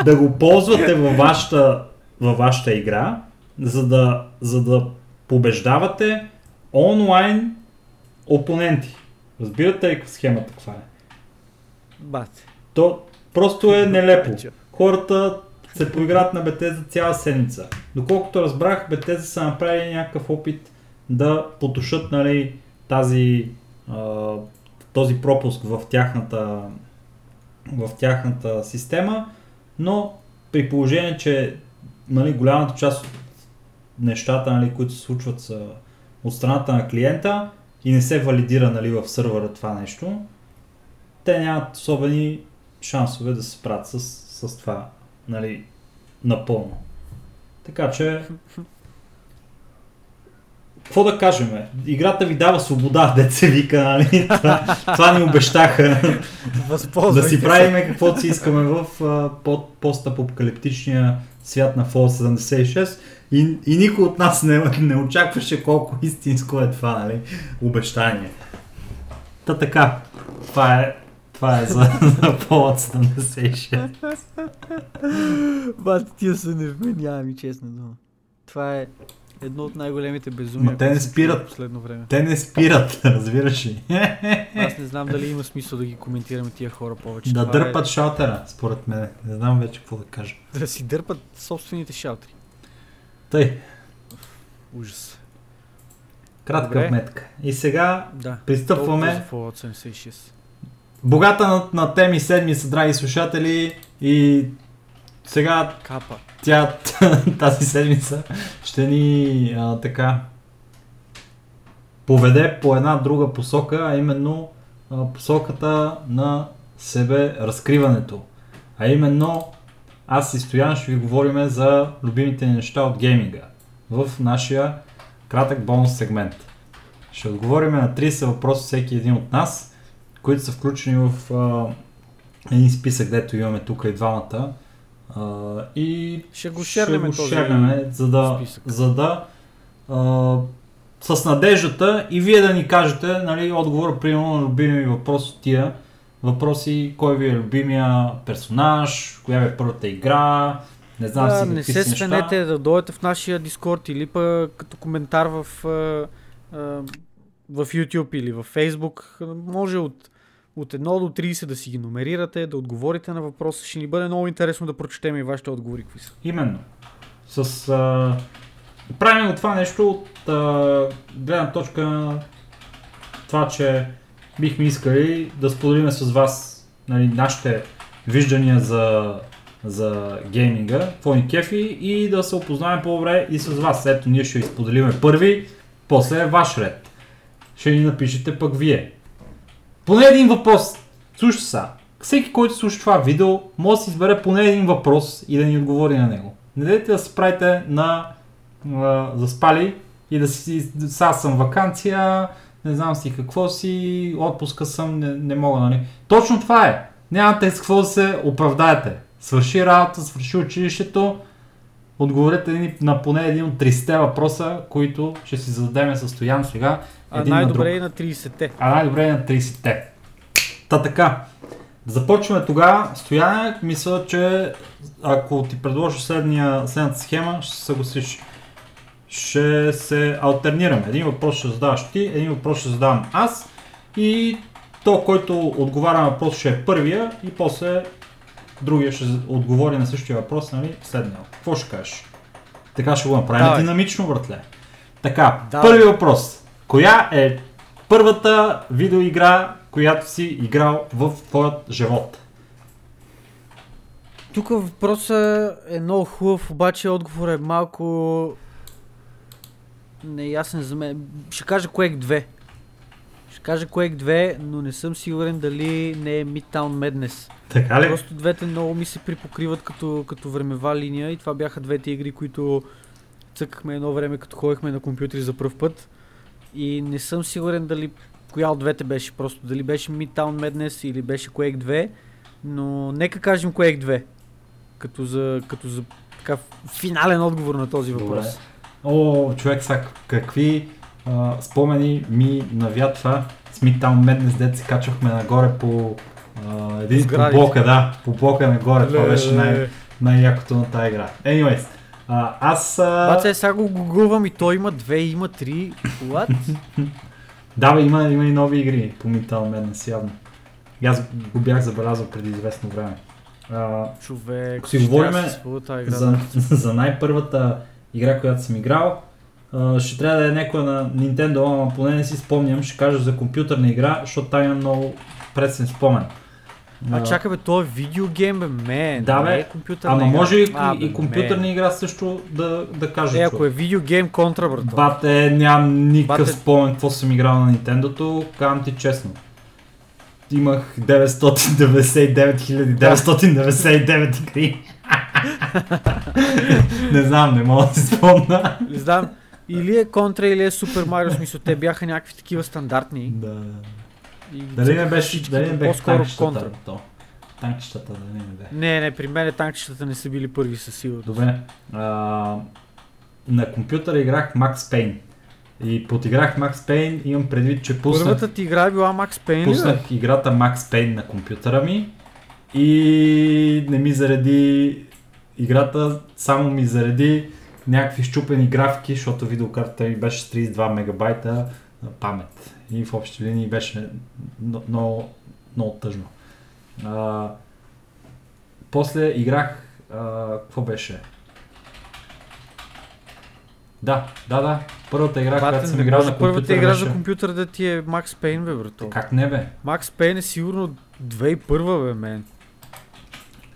да го ползвате във вашата, във вашата игра, за да, за да побеждавате онлайн опоненти. Разбирате ли схемата каква е? Бате. То просто е нелепо. Хората се поиграят на Бетеза цяла седмица. Доколкото разбрах, Бетеза са направили някакъв опит да потушат нали, тази, а, този пропуск в тяхната, в тяхната система, но при положение, че нали, голямата част от нещата, нали, които се случват са от страната на клиента и не се валидира нали, в сървъра това нещо, те нямат особени шансове да се справят с, с това нали, напълно. Така че, какво да кажем? Играта ви дава свобода, <laughs> се вика, нали? Това, това ни обещаха. да си правим каквото си искаме в под, постапокалиптичния свят на Fallout 76 и, и никой от нас не, не очакваше колко истинско е това, нали? Обещание. Та така, това е, това е за, <laughs> за Fallout 76. Бате, тия са невменяеми, честна дума. Това е едно от най-големите безумия. Ма те не спират. Последно време. Те не спират, <laughs> разбираш ли? Аз не знам дали има смисъл да ги коментираме тия хора повече. да Това дърпат шалтера, според мен. Не знам вече какво да кажа. Е, да си дърпат собствените шалтри. Тъй, Ужас. кратка Добре. вметка. И сега Да. пристъпваме. Толкова за Fallout 76. Богата на, на теми седмица, драги слушатели. И сега Капа. тя <laughs> тази седмица ще ни а, така поведе по една друга посока, а именно а, посоката на себе разкриването. А именно аз и Стоян ще ви говорим за любимите неща от гейминга в нашия кратък бонус сегмент. Ще отговорим на 30 въпроса всеки един от нас, които са включени в а, един списък, дето имаме тук и двамата. А, и Ще го ще шернем го този шернем, за да, списък. за да а, с надеждата и вие да ни кажете нали, отговора примерно на любимия ви въпрос от тия въпроси, кой ви е любимия персонаж, коя ви е първата игра, не знам Да, си не се свенете да дойдете в нашия Дискорд или пък като коментар в, а, а, в YouTube или в Facebook. Може от, от 1 до 30 да си ги номерирате, да отговорите на въпроса. Ще ни бъде много интересно да прочетем и вашите отговори. Какви са. Именно. С, а, правим го това нещо от а, гледна точка на това, че бихме искали да споделим с вас нали, нашите виждания за, за гейминга, какво кефи и да се опознаем по-добре и с вас. Ето ние ще ви споделиме първи, после е ваш ред. Ще ни напишете пък вие. Поне един въпрос. Слушай са. Всеки, който слуша това видео, може да си избере поне един въпрос и да ни отговори на него. Не дайте да се правите на а, заспали и да си, сега съм вакансия, не знам си какво си, отпуска съм, не, не мога, нали. Точно това е. Нямате с какво да се оправдаете. Свърши работа, свърши училището, отговорете на поне един от 30 въпроса, които ще си зададем със сега. А на друг. най-добре е и на 30-те. А най-добре е на 30-те. Та така. Започваме тогава. Стояне, мисля, че ако ти предложа следния, следната схема, ще се съгласиш. Ще се альтернираме. Един въпрос ще задаваш ти, един въпрос ще задавам аз и то, който отговаря на въпрос ще е първия и после другия ще отговори на същия въпрос, нали, следния. Какво ще кажеш? Така ще го направим Давай. динамично, братле. Така, Давай. първи въпрос. Коя е първата видеоигра, която си играл в твоят живот? Тук въпросът е много хубав, обаче отговор е малко неясен за мен. Ще кажа Quake 2. Ще кажа Quake 2, но не съм сигурен дали не е Midtown Madness. Така ли? Просто двете много ми се припокриват като, като времева линия и това бяха двете игри, които цъкахме едно време, като ходихме на компютри за пръв път. И не съм сигурен дали коя от двете беше просто. Дали беше Midtown Madness или беше Quake 2. Но нека кажем Quake 2. Като за, като за така, финален отговор на този Добре. въпрос. О, човек, са какви а, спомени ми навятва с Midtown Madness, дет се качвахме нагоре по а, един по Сградите. блока, да, по блока нагоре, това беше най- най-якото на тази игра. Anyways, а, аз... А... Баце, сега го гугълвам и той има две, има три. What? <laughs> Да, бе, има, има и нови игри по Midtown Madness, явно. И аз го бях забелязал преди известно време. А, Човек. Ако си игра. за, <laughs> за най-първата игра, която съм играл, а, ще трябва да е някоя на Nintendo, ама поне не си спомням, ще кажа за компютърна игра, защото там има много пресен спомен. А чакай бе, то е видеогейм бе, мен. Да, бе. не е компютърна Ама игра. може и, А, и компютърна мен. игра също да, да каже. Е, ако е видеогейм контра, брат. Бате, нямам никакъв Бате- спомен какво съм играл на Nintendo-то, казвам ти честно. Имах 999 999 игри. <laughs> не знам, не мога да си спомня. Не знам. Или е контра, или е Супер Марио, смисъл, те бяха някакви такива стандартни. Да. И Дали не беше, дали не бех по-скоро контра. То. Танкищата, дали не бе. Не, не, при мен танкчетата не са били първи със сигурност. Добре. А, на компютъра играх Max Payne. И подиграх Max Payne, имам предвид, че пуснах, Първата ти игра е била Max Payne ли, пуснах играта Max Payne на компютъра ми и не ми зареди играта, само ми зареди някакви щупени графики, защото видеокартата ми беше с 32 мегабайта памет. И в общи линии беше но- много, много тъжно. А, после играх, а, какво беше? Да, да, да. Първата игра, която Бате, съм играл на първата компютъра игра беше... за компютър да ти е Max Payne, бе, брато. Как не бе? Max Payne е сигурно 2001, бе, мен.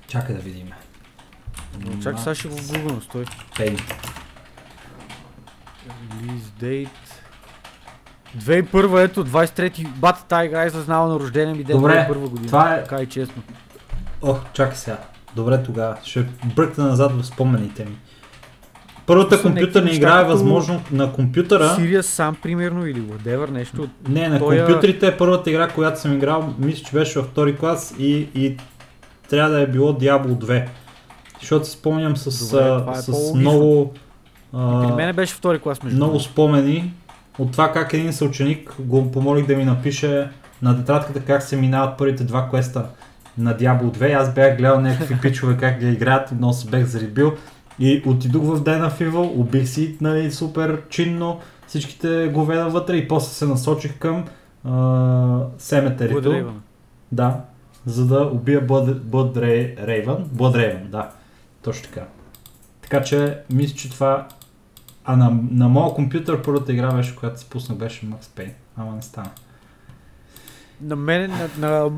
Чакай да видим. Но Чакай, сега ще го гугълна, стой. Пейн. Release date. 2001, ето, 23 бата тази игра е излезнала на рождения ми ден Добре, 2001 година. това е- Така и честно. Ох, чакай сега. Добре тогава. Ще бръкна назад в спомените ми. Първата компютърна игра е възможно на компютъра. Сирия сам, примерно, или whatever, нещо. Не, на Той, а- компютрите е първата игра, която съм играл, мисля, че беше във втори клас и, и трябва да е било Diablo 2. Защото си спомням с, Добре, това е с много, При а, мен беше втори клас между много спомени от това как един съученик го помолих да ми напише на тетрадката как се минават първите два квеста на Diablo 2. Аз бях гледал някакви пичове как ги играят и много се бех зарибил. И отидох в of Evil, убих си нали, супер чинно всичките говеда вътре и после се насочих към а, семетерито. Да, за да убия Blood, Blood Ra- Raven. Blood Raven, да. Точно така. Така че, мисля, че това... А на, на моя компютър първата игра беше, която си пуснах, беше Max Payne. Ама не стана. На мен, на, на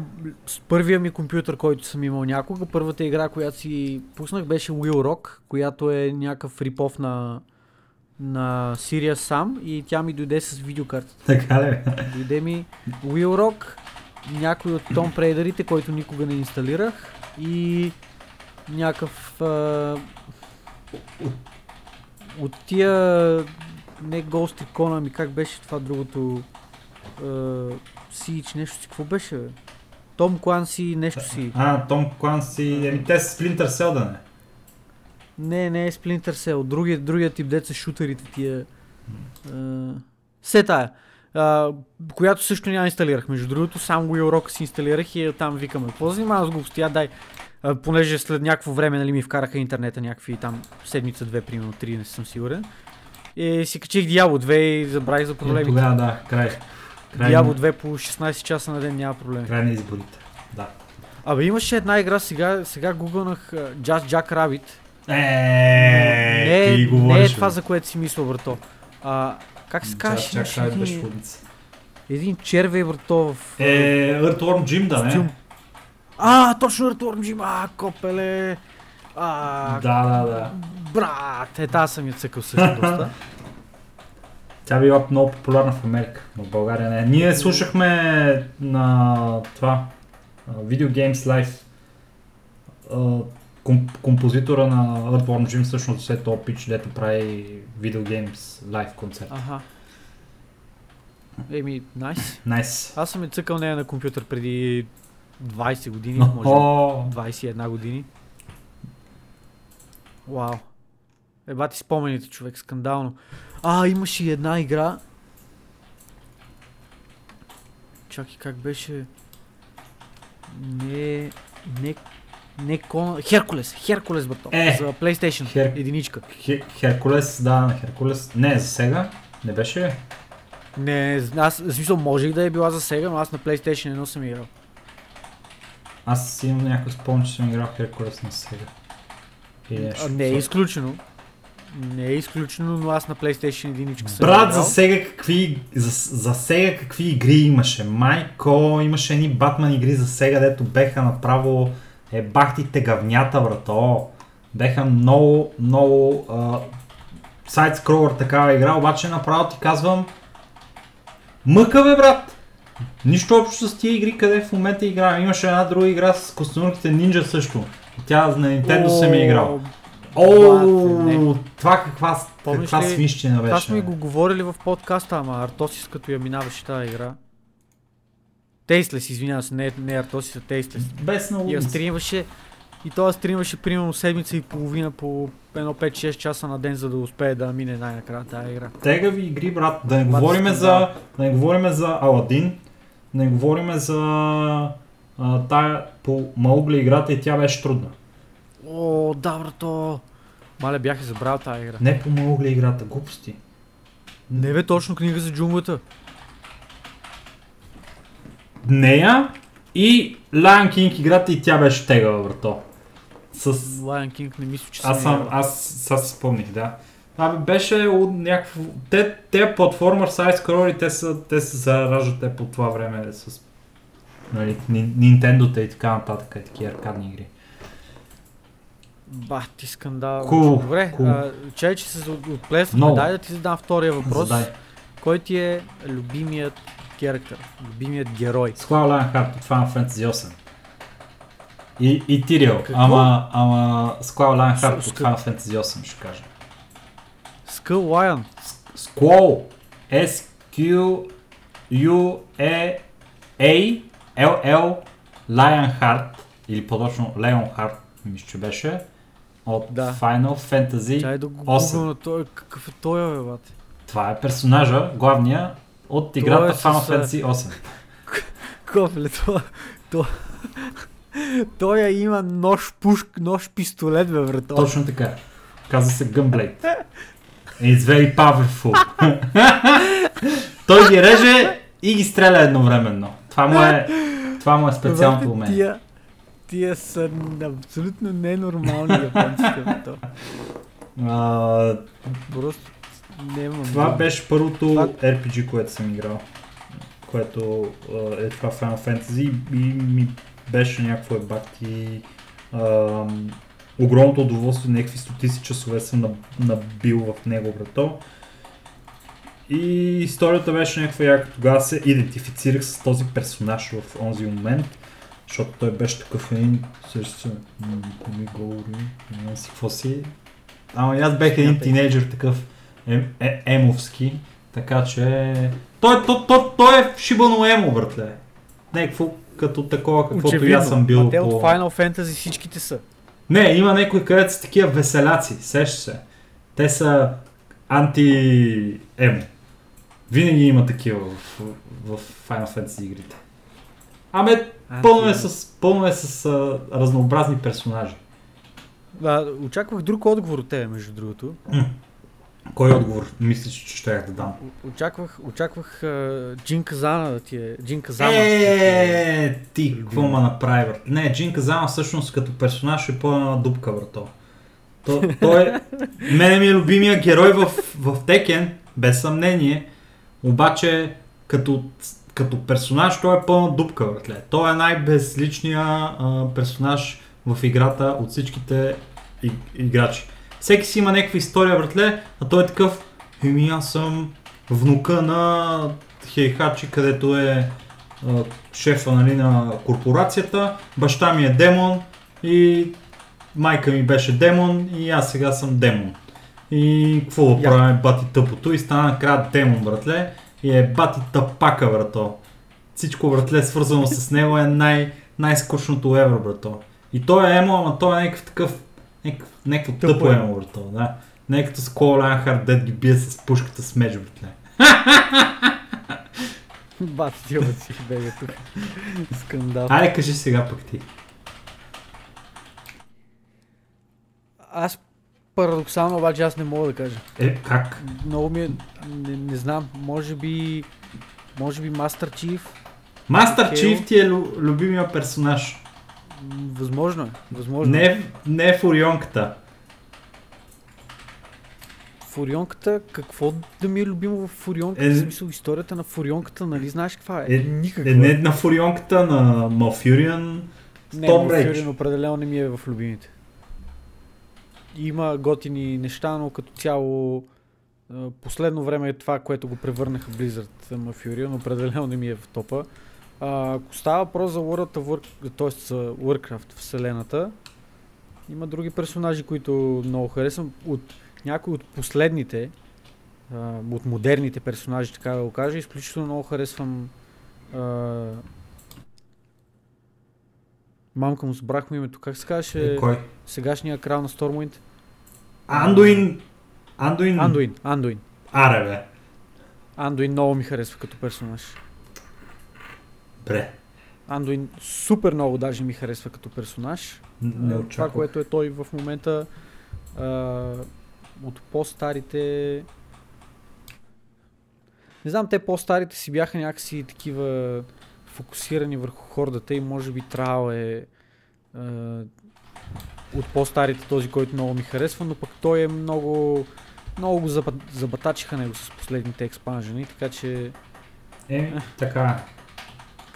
първия ми компютър, който съм имал някога, първата игра, която си пуснах, беше Wheel Rock, която е някакъв рипов на, на Sirius Sam и тя ми дойде с видеокарта. Така ли? Дойде ми Wheel Rock, някой от Tomb Raider-ите, който никога не инсталирах и някакъв а, от тия не Ghost Recon, ами как беше това другото Siege, нещо си, какво беше бе? Том Кланси, нещо си. А, Том Кланси... Еми те са Splinter Cell да не. Не, не е Splinter Cell, другия, другия тип деца шутерите тия. А, се тая. А, която също няма инсталирах. Между другото, сам Wheel Rock си инсталирах и там викаме. Какво занимава с глупости? Я дай. Понеже след някакво време нали, ми вкараха интернета някакви там седмица-две, примерно три, не съм сигурен. И си качих Diablo 2 и забравих за Е, проблемите. тогава да, край. Край, Diablo на, 2 по 16 часа на ден няма проблеми. край на изборите. Да. Абе имаше една игра, сега, сега гугълнах Just Jack Rabbit. Е, не, ти е- говориш, не е това, за което си мисля, брато. А, как се Имаше чак, беше един, червей, брато, в... Е, Earthworm Jim да не? А, точно Earthworm Jim, а, копеле. А, Да, да, да. брат, е, тази съм я цъкал също доста. <laughs> Тя била много популярна в Америка, но в България не. Ние слушахме на това Video Games Live а, ком- композитора на Earthworm Jim всъщност е то пич, дето прави Video Games Live концерт. Аха. Еми, найс. Найс. Аз съм я цъкал нея на компютър преди 20 години, може би. О, 21 години. Вау. Еба ти спомените, човек, скандално. А, имаше и една игра. Чакай, как беше? Не... Не... Не Кона... Херкулес. Херкулес, брато. Е. За PlayStation. Хер- Единичка. Хе- Херкулес, да, на Херкулес. Не, за сега. Не беше? Не, аз, в смисъл, можех да е била за сега, но аз на PlayStation 1 съм играл. Аз имам някакъв спомен, че съм играл Херкулес на сега. Нещо. Не е изключено. Не е изключено, но аз на PlayStation единичка съм Брат, за сега какви, за, за сега какви игри имаше? Майко, имаше едни Батман игри за сега, дето беха направо е бахтите гавнята, брато. Беха много, много а, сайт скролър такава игра, обаче направо ти казвам мъка бе, брат! Нищо общо с тия игри, къде в момента играем. Имаше една друга игра с костюмърките Ninja също. Тя на Nintendo съм е играл. О, това каква, Помниш каква ли, свинщина беше. Това сме го говорили в подкаста, ама Артосис като я минаваше тази игра. Тейстлес, извинявам се, не, не Артосис, а Тейстлес. Без на я стримваше и това стримваше примерно седмица и половина по едно 5-6 часа на ден, за да успее да мине най-накрая тази игра. Тегави игри, брат. Да не говориме за, да не говориме за Аладин, не говориме за а, тая по Маугли играта и тя беше трудна. О, да, брато! Мале, бях и забрал тази игра. Не по Маугли играта, глупости. Не бе, точно книга за джунглата. Нея и Lion King играта и тя беше тегава, брато. С... Lion King не мисля, че съм Аз съм, аз сега си спомних, да. Абе, беше от някакво... Те, те платформер сайт скролери, те са, те се зараждат те по това време с нали, Nintendo-та и така нататък, и такива аркадни игри. Бах ти скандал. Cool, Добре, cool. а, чай, че се отплесваме. Много. Дай да ти задам втория въпрос. Задай. Кой ти е любимият характер, любимият герой? Склава Лайон Харт от Final Fantasy 8. И, и Тирио. Ама, ама Squall Lionheart С- от Final Fantasy 8 ще кажа. Skull Lion. Squall. S-Q U E A L L Lionheart или по-точно Leonheart, мисля, че беше от Да. Final Fantasy. Чай да го Осем. гугълна той. Какъв е той, бе, бате? Това е персонажа, главния от играта е с, Final а, Fantasy 8. Кофле, това... то- Той я има нож, пушк, нож, пистолет, бе, брат. Точно така. Казва се Gunblade. <laughs> It's very powerful. Той ги реже и ги стреля едновременно. Това му е, това му е специалното умение. Тия, тия са абсолютно ненормални японците, бе, то. А, Просто нямам. това беше първото Това- RPG, което съм играл. Което а, е това Final Fantasy и ми беше някакво ебати ам, огромното удоволствие, някакви стотици часове съм наб- набил в него, брато. И историята беше някаква яка. Тогава се идентифицирах с този персонаж в онзи момент, защото той беше такъв един, също не ми говори, не си какво си. Ама аз бех един тинейджър такъв е, е, емовски, така че... Той, той, той, той е шибано емо, братле. Някакво като такова, каквото и аз съм бил Ма те по... от Final Fantasy всичките са. Не, има някои, където са такива веселяци, сеща се. Те са анти-емо. Винаги има такива в, в Final Fantasy игрите. Аме, пълно е с, пълно е с а, разнообразни персонажи. А, очаквах друг отговор от тебе, между другото. Кой отговор мислиш, че ще да дам? Очаквах, очаквах а, Джин Казана да ти е... Джин Казама. да ти е- Е, ти, какво ма направи, брат? Не, Джин Казама всъщност като персонаж е пълна дупка, брато. То, той е... <laughs> Мене ми е любимия герой в, в Текен, без съмнение. Обаче, като, като персонаж, той е пълна дупка, братле. Той е най-безличният персонаж в играта от всичките играчи. Всеки си има някаква история, братле, а той е такъв, еми аз съм внука на Хейхачи, където е а, шефа нали, на корпорацията, баща ми е демон и майка ми беше демон и аз сега съм демон. И какво да правим бати тъпото и стана накрая демон, братле. И е бати тъпака, брато. Всичко, братле, свързано с него е най- най-скучното евро, брато. И той е емо, ама той е някакъв такъв, някакъв, някакво Тъпо тъпо емо. емо, брато. Да. Не е като с Кол Лайнхард, дед ги бие с пушката с меч, братле. <laughs> Бати ти си бега тук. Скандал. Айде, кажи сега пък ти. Аз парадоксално обаче аз не мога да кажа. Е, как? Много ми е... Не, не знам, може би... Може би Master Chief. Мастър Окей. Чиф ти е лю- любимия персонаж. Възможно е. Възможно е. Не, не е фурионката. Фурионката, какво да ми е любимо в Фурионката? Е, в смисъл, историята на Фурионката, нали знаеш каква е? Е, Никаква. Е, не на фурионката, на Малфюриан. не, Малфюриан определено не ми е в любимите. Има готини неща, но като цяло последно време е това, което го превърнаха Blizzard Малфюриан, определено не ми е в топа. А, ако става въпрос за World of War, т.е. за Warcraft вселената, има други персонажи, които много харесвам. От някои от последните, а, от модерните персонажи, така да го кажа, изключително много харесвам а, Мамка му забрах му името. Как се казваше Е, кой? сегашния крал на Stormwind? Андуин. Андуин. Андуин. Андуин. Аре, бе. Андуин много ми харесва като персонаж. Бре. Андуин супер много даже ми харесва като персонаж. Не очаквах. Това, което е той в момента а, от по-старите... Не знам, те по-старите си бяха някакси такива фокусирани върху хордата и може би Трал е а, от по-старите този, който много ми харесва, но пък той е много много го заба- забатачиха него с последните експанжени, така че Е, така.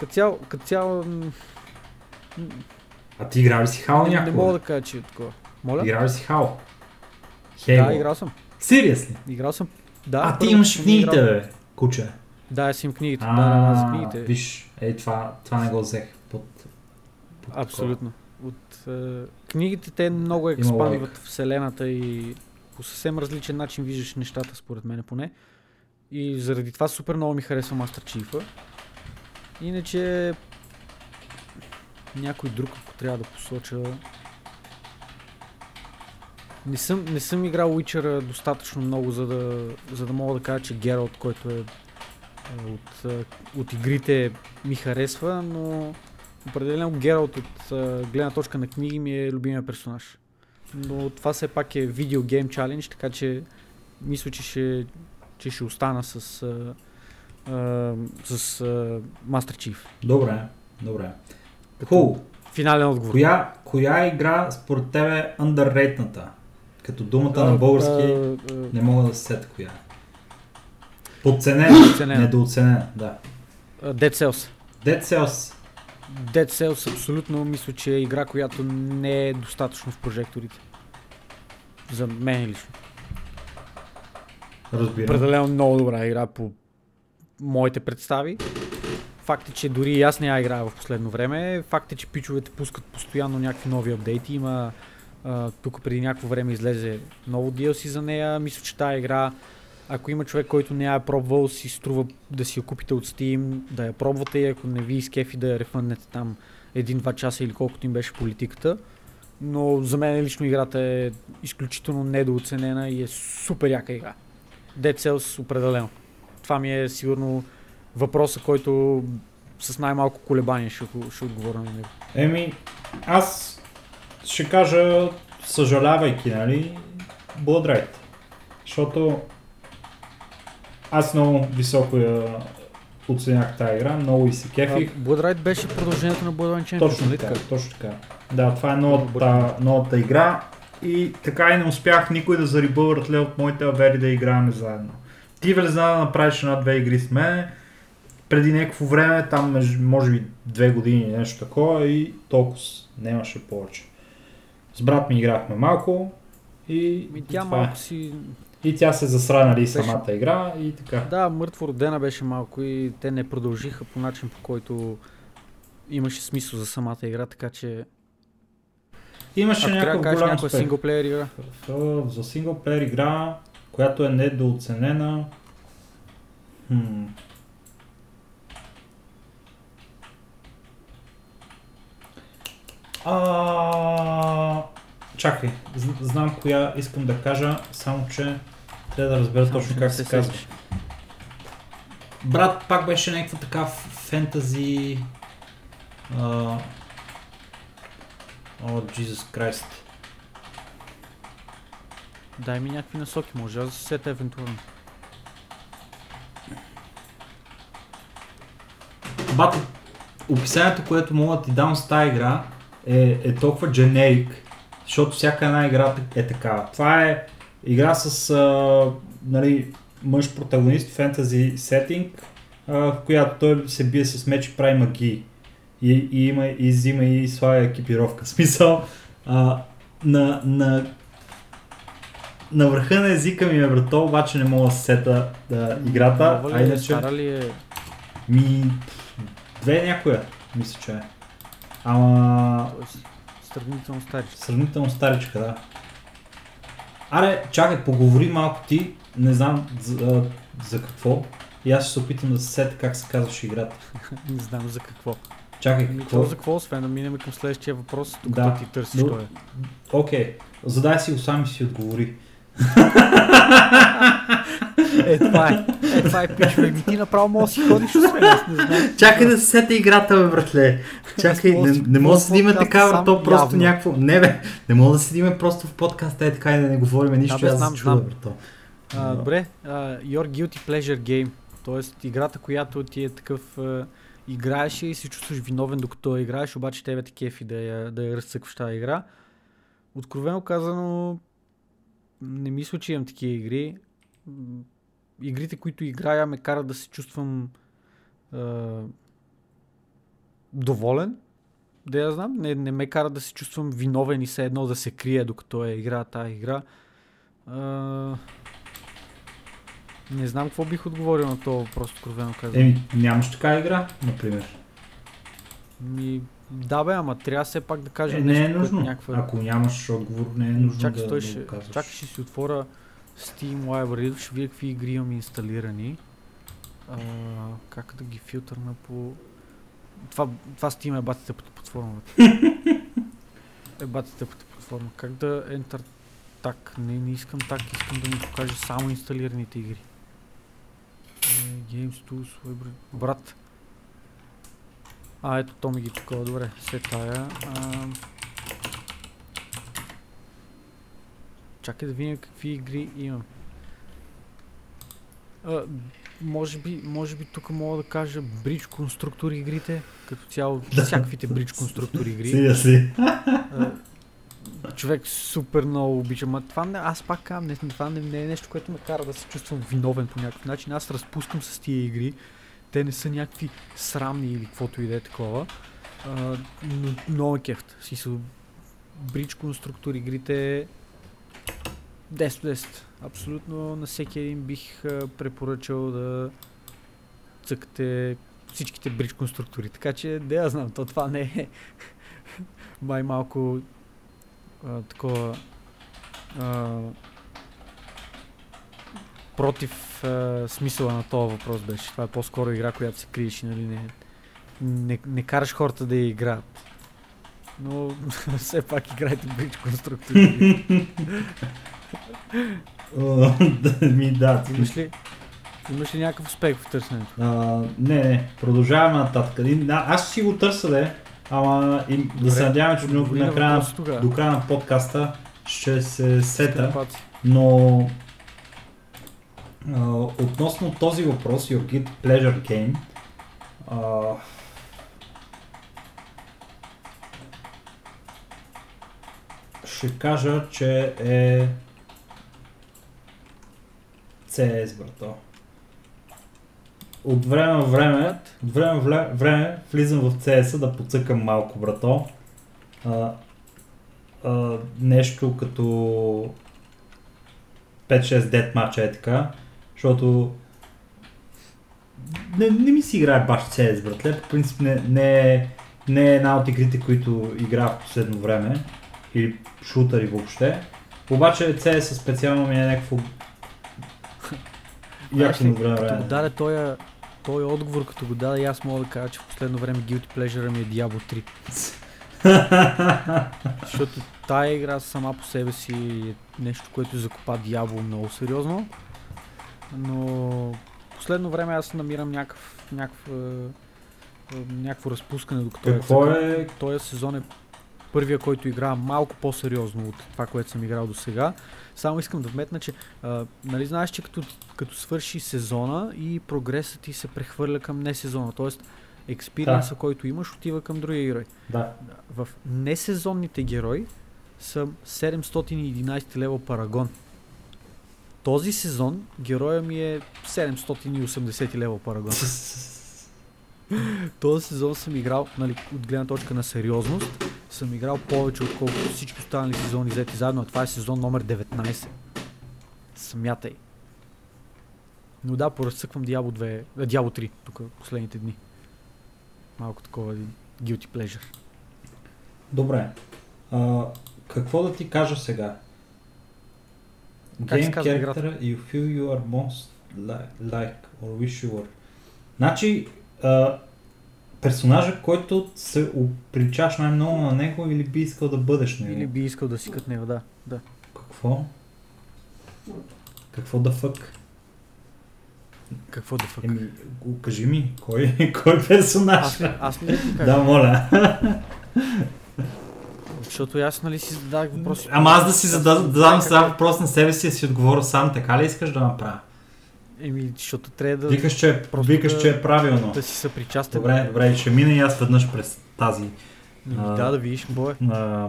Като цяло, като цяло А ти играл ли си Хал не, не някога? мога да кажа, че е такова. Моля? Играл ли си Хал? Хейго. Да, играл съм. Сериозли? Играл съм. Да, а, ти имаш книгите, бе, куче. Да, аз имам книгите. А, да, да, за книгите. Виж, ей, това, това не го взех под, под Абсолютно. От е, книгите те много експандват вселената и по съвсем различен начин виждаш нещата, според мен поне. И заради това супер много ми харесва Master Chief. Иначе някой друг, ако трябва да посоча. Не съм, не съм играл Witcher достатъчно много, за да, за да мога да кажа, че Гералт, който е е, от, е, от игрите ми харесва, но определено Гералт от е, гледна точка на книги ми е любимия персонаж. Но това все пак е видео гейм чалендж, така че мисля, че ще, че ще остана с, а, а, с а, Master Chief. Добре, добре. Хубаво. Финален отговор. Коя, коя игра според тебе е underrated-ната? Като думата на български А, а, не мога да се сета коя. е. Подценена, Подценена. недооценена, да. а, Dead Cells. Dead Cells. Dead Cells абсолютно мисля, че е игра, която не е достатъчно в прожекторите. За мен лично. Разбирам. Определено много добра игра по моите представи. Факт е, че дори и аз не я играя в последно време. Факт е, че пичовете пускат постоянно някакви нови апдейти. Има тук преди някакво време излезе ново DLC за нея. Мисля, че тази игра, ако има човек, който не я е пробвал, си струва да си я купите от Steam, да я пробвате и ако не ви изкефи да я рефъннете там един-два часа или колкото им беше политиката. Но за мен лично играта е изключително недооценена и е супер яка игра. Dead Cells определено. Това ми е сигурно въпроса, който с най-малко колебание ще, ще отговоря на него. Еми, аз ще кажа, съжалявайки, нали, Blood. Защото аз много високо я оценях тази игра, много и се кефих. Blood беше продължението на Bloodline Champions, Точно нали така, така? точно така. Да, това е новата, новата игра и така и не успях никой да зарибълват ле от моите авери да играем заедно. Ти влезна да направиш една-две игри с мен преди някакво време, там между, може би две години или нещо такова и толкова нямаше повече. С брат ми играхме малко и, Ми, и тя това е. малко си... И тя се засра, нали, Беше- самата игра и така. Да, мъртво родена беше малко и те не продължиха по начин, по който имаше смисъл за самата игра, така че... Имаше някакъв голям успех. синглплеер игра, За синглплеер игра, която е недооценена. Хм. А... Чакай, знам коя искам да кажа, само че трябва да разбера точно как се казва. Брат, пак беше някаква така фентази... А... О, Jesus Christ. Дай ми някакви насоки, може да се сета евентуално. Бати, описанието, което мога да ти дам с тази игра е, е толкова дженерик, защото всяка една игра е такава. Това е игра с а, нали, мъж протагонист, фентази сетинг, в която той се бие с меч и прави магии. И, и, има, и взима и слага екипировка. <laughs> Смисъл, а, на, на, на върха на езика ми е брато, обаче не мога да се сета да, играта. Нова А е, иначе... стара ли е? Ми, две някоя, мисля, че е. Ама, сравнително стари. сравнително старичка, да. Аре, чакай, поговори малко ти, не знам за, за какво. И аз ще се опитам да се сета как се казваше играта. <laughs> Не знам за какво. Чакай, Ами какво? за какво, освен да минем към следващия въпрос, докато Да. ти търсиш Но- той е. Окей, задай си го сам и си отговори. Е, това е. Е, това е пичове. Ми ти направо мога да си ходиш, освен аз не знам. Чакай да се сета играта, бе, братле. Чакай, не, да не мога да седиме така, сам брато, просто явно. някакво... Не, бе, не мога да седиме просто в подкаста, е така и да не говорим нищо, бе, аз да се чуда, знам. брато. А, добре, а, Your Guilty Pleasure Game. Тоест играта, която ти е такъв а, играеш и се чувстваш виновен докато я играеш, обаче тебе те кефи да я, да я разцъкваш тази игра. Откровено казано, не мисля, че имам такива игри. Игрите, които играя, ме карат да се чувствам а, доволен. Да я знам, не, не ме кара да се чувствам виновен и все едно да се крия докато я игра тази игра. А, не знам какво бих отговорил на това въпрос, откровено казвам. Еми, нямаш така игра, например. Ми, Да бе, ама трябва все пак да кажем Е, не е нещо, нужно. някаква... Ако нямаш отговор, не е нужно Чакай, да, стой, да ще, казваш. чакай, ще си отворя Steam Library, ще видя какви игри имам инсталирани. А, как да ги филтърна по... Това, това Steam е батите по платформа. <laughs> е батите по платформа. Как да enter так? Не, не искам так, искам да ми покаже само инсталираните игри. Е, Games Tools Library. Брат. А, ето то ми ги такова, добре, се тая. А, Чакай да видим какви игри имам. А, може би, може би тук мога да кажа бридж конструктор игрите, като цяло <laughs> всякаквите бридж конструктор игри. Си, си. А, човек супер много обичам, а това не, аз пак казвам, не, това не, не е нещо, което ме кара да се чувствам виновен по някакъв начин. Аз разпускам с тия игри, те не са някакви срамни или каквото и да е такова. А, но много е кефт. Си са бридж конструктор игрите 10 от 10. Абсолютно на всеки един бих препоръчал да цъкате всичките бридж конструктори. Така че, да я знам, то това не е <laughs> май малко а, такова а, против а, смисъла на този въпрос беше. Това е по-скоро игра, която се криеш и нали, не, не, не караш хората да я играят. Но <laughs> все пак играйте бридж конструктори. О, да, Ми да. Имаш ли, имаш ли някакъв успех в търсенето? А, не, не, продължаваме нататък. Да, аз си го търся, де, ама и, да Добре, се надяваме, че до, на до края на подкаста ще се сета. Но а, относно този въпрос, Your Pleasure Game, а, ще кажа, че е CS, брато. От време на време, от време на време влизам в CS да поцъкам малко, брато. А, а, нещо като 5-6 дет матча е така, защото не, не ми си играе баш CS, братле. По принцип не, не, е, не е една от игрите, които игра в последно време. Или шутъри въобще. Обаче CS специално ми е някакво <laughs> Знаеш яко ли, на време. Като го даде този, този отговор, като го даде, аз мога да кажа, че в последно време Guilty Pleasure ми е Diablo 3. <laughs> Защото тая игра сама по себе си е нещо, което закопа Diablo много сериозно. Но последно време аз намирам някакъв, някакъв, е, е, някакво разпускане, докато я Какво цъкам. е Този сезон е първия, който играя малко по-сериозно от това, което съм играл до сега. Само искам да вметна, че а, нали знаеш, че като, като свърши сезона и прогресът ти се прехвърля към не сезона, т.е. експириенса, който имаш, отива към другия герой. Да. В несезонните герои съм 711 лева парагон. Този сезон героя ми е 780 лева парагон. <laughs> Този сезон съм играл, нали, от гледна точка на сериозност, съм играл повече отколкото всички останали сезони взети заедно, а това е сезон номер 19. Смятай. Но да, поразцъквам Diablo 2, а, Diablo 3 тук последните дни. Малко такова guilty pleasure. Добре. А, какво да ти кажа сега? Как се Game казва играта? character you feel you are most like, like or wish you were. Значи, а, персонажа, който се причаш най-много на него или би искал да бъдеш него. Или би искал да си като него, да. да. Какво? Какво да фък? Какво да фък? Еми, кажи ми, кой, <laughs> кой персонаж? Аз, аз кажа? Да, моля. Защото аз нали си зададах въпроси. Ама аз да си задам, да задам Как- сега въпрос на себе си и си отговоря сам, така ли искаш да направя? Еми, защото трябва да, Викаш, че, е- викаш, да- че е правилно. да си съпричастен. Добре, добре, ще мина и аз веднъж през тази. Еми, А. да, да видиш, бое. А,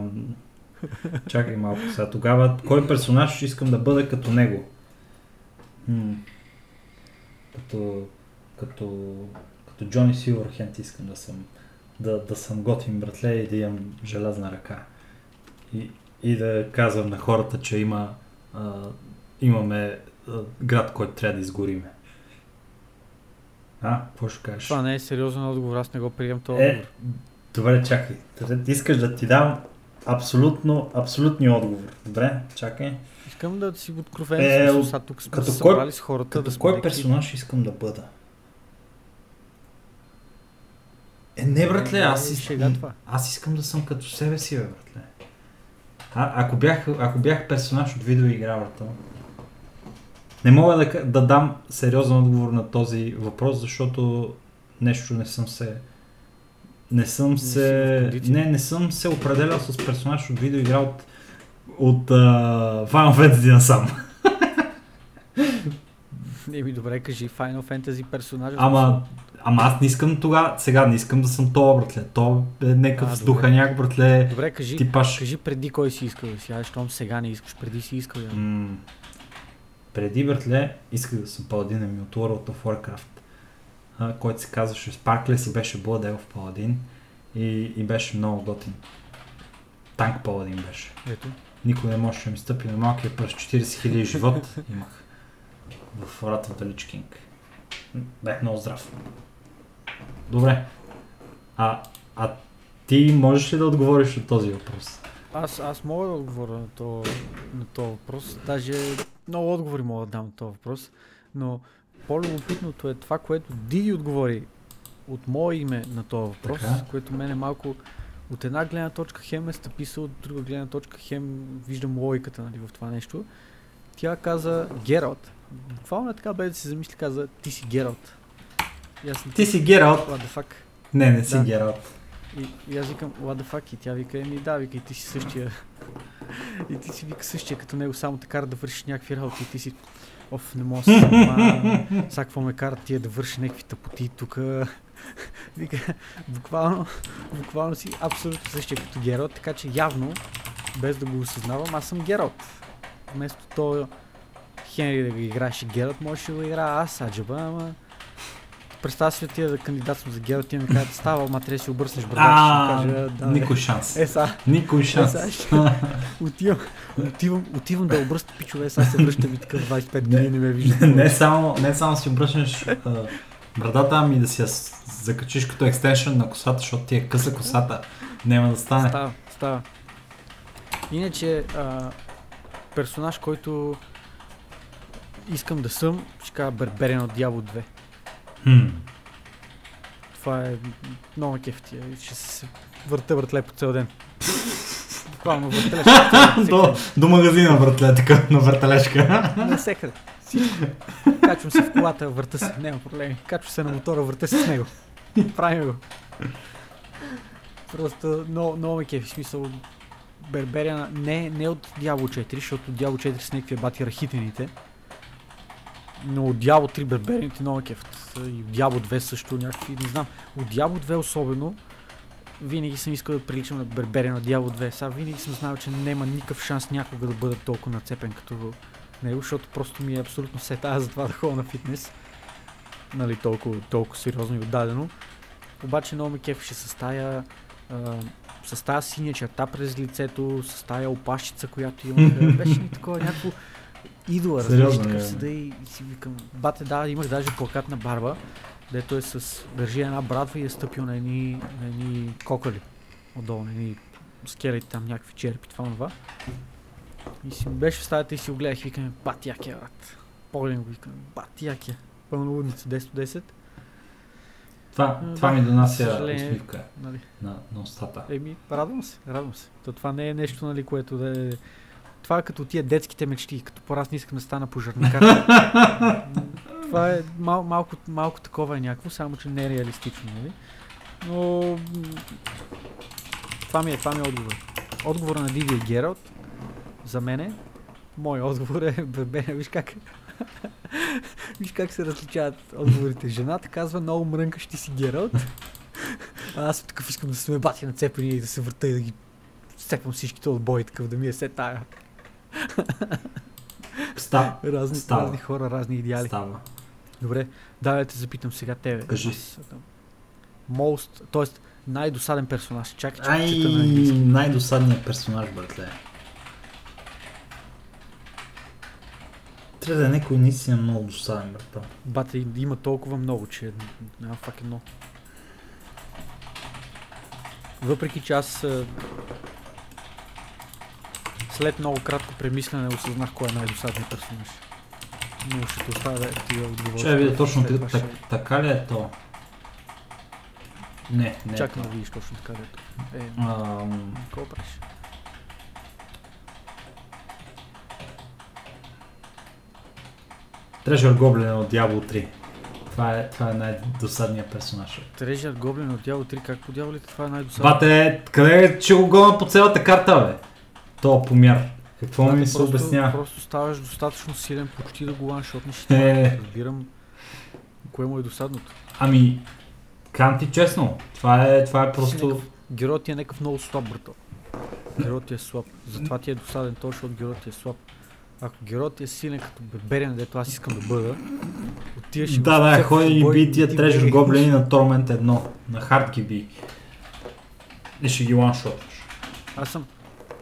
чакай малко сега. Тогава, кой персонаж искам да бъда като него? М, Като, като, като Джони Силвърхенд искам да съм. Да, да съм готин братле и да имам желязна ръка. И, и да казвам на хората, че има, а, имаме а, град, който трябва да изгориме. А, какво ще кажеш? Това не е сериозен отговор, аз не го приемам този Е, отговор. Добре, чакай. Искаш да ти дам абсолютно, абсолютни отговор. Добре, чакай. Искам да си откровен Е, смисъл, тук сме се кой- събрали с хората Като да сме кой персонаж искам да бъда? Е, не, братле, Е, аз, е, ис... шега това. аз искам да съм като себе си, бе, братле. А, ако, бях, ако бях персонаж от видеоигра, брата, не мога да, да дам сериозен отговор на този въпрос, защото нещо не съм се... Не съм се... Не, не съм се определял с персонаж от видеоигра от, от uh, Final Fantasy насам. <laughs> <laughs> Еми добре, кажи Final Fantasy персонажа. Ама, ама аз не искам тогава, сега не искам да съм то, братле. То е някакъв добре. духаняк, братле. Добре, кажи, Типаш. кажи преди кой си искал да си, а щом сега не искаш, преди си искал. Да. М- преди, братле, исках да съм паладин ами от World of Warcraft, а, който се казваше Sparkless и беше Blood Elf паладин и, и беше много готин. Танк паладин беше. Ето. Никой не можеше да ми стъпи на малкия пръст. 40 000 живот <laughs> имах в the Lich King. Бях много здрав. Добре. А, а ти можеш ли да отговориш на този въпрос? Аз, аз мога да отговоря на то, на този въпрос. Даже много отговори мога да дам на този въпрос. Но по-любопитното е това, което Диди отговори от мое име на този въпрос, Така. което мен е малко от една гледна точка хем е стъписал, от друга гледна точка хем виждам логиката нали, в това нещо. Тя каза Гералт. Буквално е така, без да се замисли, каза ти си Гералт. Не Ти си Гералт. What the fuck? Не, не си Да. Гералт. И, и аз викам, what the fuck? И тя вика, еми да, вика, и ти си същия. и ти си вика същия като него, само те кара да вършиш някакви работи и ти си, оф, не мога да <laughs> се какво ме кара тия да върши някакви тъпоти тук. <laughs> вика, буквално, буквално си абсолютно същия като Гералт, така че явно, без да го осъзнавам, аз съм Гералт. Вместо то Хенри да го играеше Гералт, можеше да го играя аз, аджаба, ама... Представя си тия да кандидатствам за Гералт и ми кажат, става, ама трябва да си обръснеш брада. А, Ще кажа, да, никой шанс. Е, са, Никой е, шанс. са, <laughs> отивам, отивам, отивам да обръсна пичове, сега се връщам и такъв 25 години не ме вижда. <laughs> не, само, не само си обръщаш брадата, ами да си я закачиш като екстеншън на косата, защото ти е къса косата. Няма да стане. Става, става. Иначе, а, персонаж, който искам да съм, ще кажа Берберен от Дявол 2. Хм. Това е много кефтия ще се върта въртле по цял ден. Буквално въртелеш. <laughs> до, до магазина, братле, така, на въртележка. Навсекъде. Всичко. Качвам се в колата, върта се, няма проблеми. Качвам се на мотора, върта се с него. Правим го. Просто много, много ме кефи. В смисъл, Берберия не, не от Diablo 4, защото Diablo 4 с някакви бати рахитените. Но от Diablo 3 Берберините много ме кефят. И от Diablo 2 също някакви, не знам. От Diablo 2 особено, винаги съм искал да приличам на Берберия на Diablo 2. Сега винаги съм знал, че няма никакъв шанс някога да бъда толкова нацепен като него, защото просто ми е абсолютно се тая за това да ходя на фитнес. Нали, толкова, толкова сериозно и отдадено. Обаче много ме кефеше с тая, а, с тая синя черта през лицето, с тая опашчица, която имах. <laughs> Беше ми такова някакво идола, разбираш, Сериозно, такъв е. седа и, и си викам, бате, да, имах даже плакатна барба, дето е с, държи една брадва и е стъпил на едни, на едни кокали отдолу, на едни скелети там, някакви черепи, това това. И си беше в стаята и си го гледах и викаме, бат як е, брат. Погледам го и викам, бат як е. Пълно лудница, 10 от 10. Това, М, това да, ми донася усмивка Нали. на, на устата. Еми, радвам се, радвам се. То това не е нещо, нали, което да е... Това е като тия детските мечти, като по-раз не искам да стана пожарникар. <laughs> това е мал, малко, малко такова е някакво, само че не е реалистично, нали? Но... Това ми е, това ми е отговор. Отговора на Диди и Гералт, за мен е, мой отговор е, бе, виж как, <laughs> виж как се различават отговорите. Жената казва, много мрънкаш ти си Гералт. А аз такъв искам да се ме бати на цепени и да се върта и да ги цепвам всичките от бой, такъв да ми е се тая. <laughs> Става. Разни, Става. разни хора, разни идеали. Става. Добре, давай да те запитам сега тебе. Кажи. Аз, Most, т.е. най-досаден персонаж. Чакай, че Ай, чета на английски. най-досадният персонаж, братле. Трябва да е някой наистина много досаден, брата. Бате, има толкова много, че няма фак едно. Въпреки че аз след много кратко премислене осъзнах кой е най-досадният персонаж. Но ще те оставя ти да отговориш. Ще видя точно След так, това так, ще- така ли е то? Не, не. е Чакай то. да видиш точно така дето. Е, Ам, какво правиш? Treasure Goblin от Diablo 3. Това е, това е най-досадният персонаж. Трежър Гоблин от Дявол 3, как по дяволите това е най-досадно? Бате, къде е, че го гона по цялата карта, бе? То помяр. Какво ми се просто, обяснява? Просто ставаш достатъчно силен, почти да го ланшотнеш. Е. Разбирам кое му е досадното. Ами, кам ти честно, това е, това е просто... Героят ти е някакъв много слаб, брато. Героят ти е слаб. Затова ти е досаден точно, защото героят ти е слаб. Ако героят ти е силен като беберен, дето аз искам да бъда, отиваш Да, да, цъкаш ходи и би тия бегаш. Goblin на Torment 1. На хард ги би. И ще ги ланшотваш. Аз съм...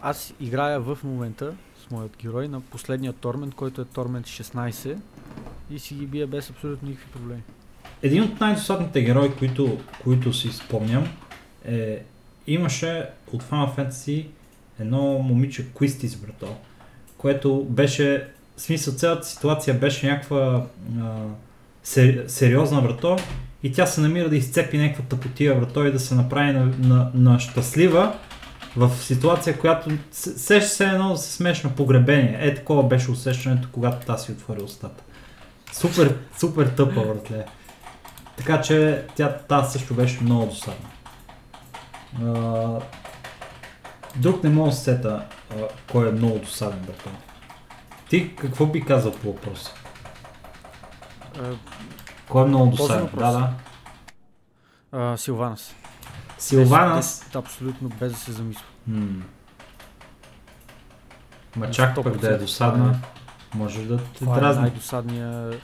Аз играя в момента с моят герой на последния Тормент, който е Тормент 16 и си ги бия без абсолютно никакви проблеми. Един от най-досадните герои, които, които си спомням, е, имаше от Final Fantasy едно момиче Куистис, брато, което беше, в смисъл цялата ситуация беше някаква а, се, сериозна, брато, и тя се намира да изцепи някаква тъпотия, брато, и да се направи на, на, на щастлива в ситуация, която се- сеща се едно се смеш на погребение. Е, такова беше усещането, когато та си отвори устата. Супер, супер тъпа, братле. Така че тя тази също беше много досадна. А, друг не мога да се сета а, кой е много досаден, братан. Ти какво би казал по въпроса? Кой е много досаден? Да, да. а, Силванас. Силванас. Без- без- Абсолютно без да се замисля. М. Ма чак пък да е 100%. досадна, може да те Това е дразни. най-досадния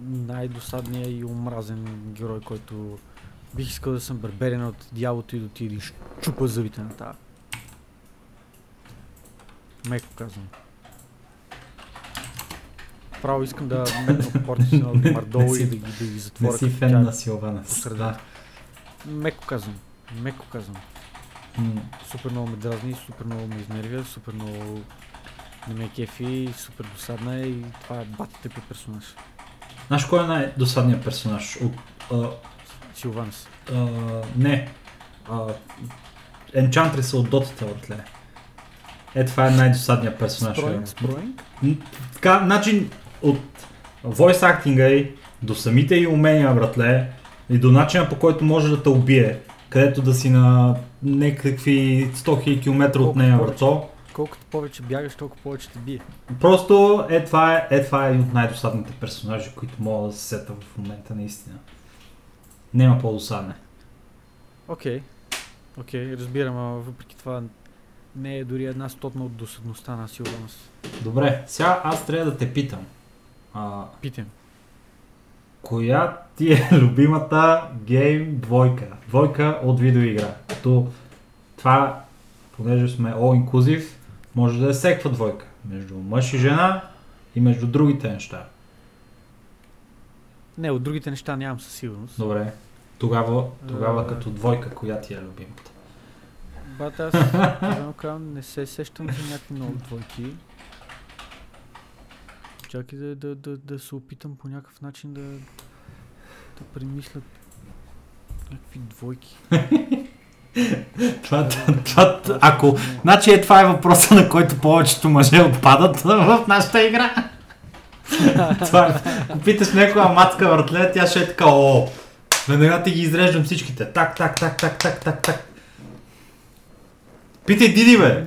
най-досадния и омразен герой, който бих искал да съм берберен от дяволото и да ти един чупа зъбите на тази. Меко казвам. Право искам да портите на Мардол <laughs> Не си- и да ги, да ги Не затворя. си като фен тях на средата. Меко казвам. Меко казвам. Супер много ме дразни, супер много ме изнервя, супер много не ме кефи, супер досадна е и това е батите по персонаж. Знаеш кой е най-досадният персонаж? От, а, Силванс. а, не. А, Енчантриса от дотата, братле. Е, това е най-досадният персонаж. Спроинг, спроинг. Така, начин от voice актинга и до самите и умения, братле, и до начина по който може да те убие, където да си на някакви 100 000 км от нея, брато. Колкото повече бягаш, толкова повече те бие. Просто е това е, е това е един от най-досадните персонажи, които мога да се сета в момента наистина. Няма по-досадне. Окей. Окей, разбирам, а въпреки това не е дори една стотна от досадността на Силванс. Добре, сега аз трябва да те питам. А, Питам. Коя ти е <laughs> любимата гейм двойка? Двойка от видеоигра. Като това, понеже сме all inclusive, може да е всеква двойка. Между мъж и жена и между другите неща. Не, от другите неща нямам със сигурност. Добре. Тогава, тогава Е. като двойка, коя ти е любимата? Бат, аз <laughs> не се сещам за някакви много двойки. Чакай да, да, да, да се опитам по някакъв начин да, да премисля някакви двойки. Това, <laughs> това, това, ако... Значи е, това е въпроса, на който повечето мъже отпадат <laughs> в нашата игра. <laughs> това, е. ако питаш някоя матка въртле, тя ще е така, о, веднага ти ги изреждам всичките. Так, так, так, так, так, так, так. Питай Диди, бе!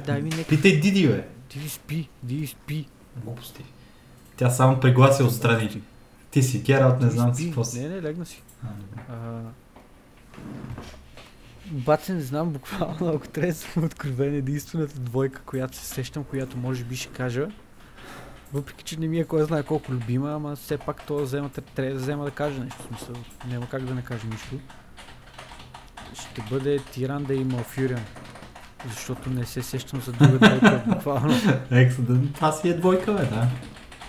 Питай Диди, бе! Диди спи, Диди спи. Глупости. Тя само преглася отстрани. Ти си Гералт, не Диди знам си какво си. Не, не, легна си. Бате, не знам, буквално, ако трябва да съм откровен, единствената двойка, която се сещам, която може би ще кажа, въпреки, че не ми е кой знае колко любима, ама все пак то взема, трябва да взема да каже нещо, в смисъл, няма как да не каже нищо. Ще бъде Тиранда и Малфюриан, защото не се сещам за друга двойка, буквално. <laughs> Екс, да, това си е двойка, бе, да.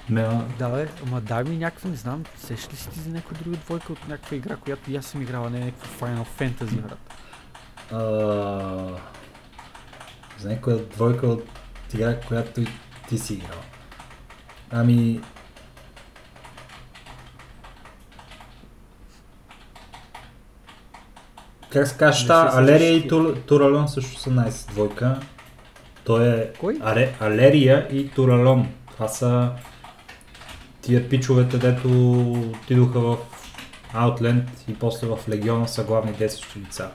Ме, Да, бе, ама дай ми някаква, не знам, сещаш ли си ти за някаква друга двойка от някаква игра, която и аз съм играла, не е някаква Final Fantasy, брат. А, за някоя двойка от игра, която и ти си играл. Ами... Как се казва, та, Алерия и. Тур, Туралон също са найс двойка. Той е Кой? Алерия и Туралон. Това са тия пичовете, дето отидоха в Outland и после в Легиона са главни действащи лица.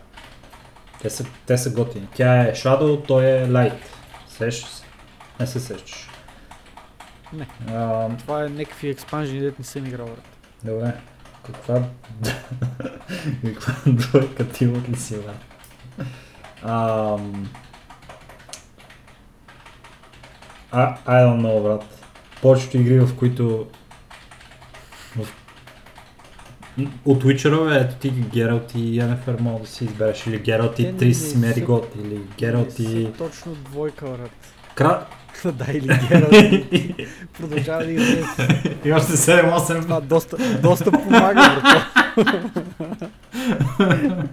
Те са, те са готини. Тя е Shadow, той е Light. Сещаш се? Не се сещаш. Не. А, Това е някакви експанжени, дет не съм играл. добре. Каква... <laughs> Каква двойка ти от ли си, бе? А, I don't know, брат. Повечето игри, в които... В... От Witcher, ето ти Гералт и Yennefer мога да си избереш. Или Гералт и Трис Меригот. Или Гералт и... точно двойка, брат. Кра... <laughs> да, или Гералт. <laughs> Продължава да играе. и още 7-8. Това доста, доста помага, брат. <laughs>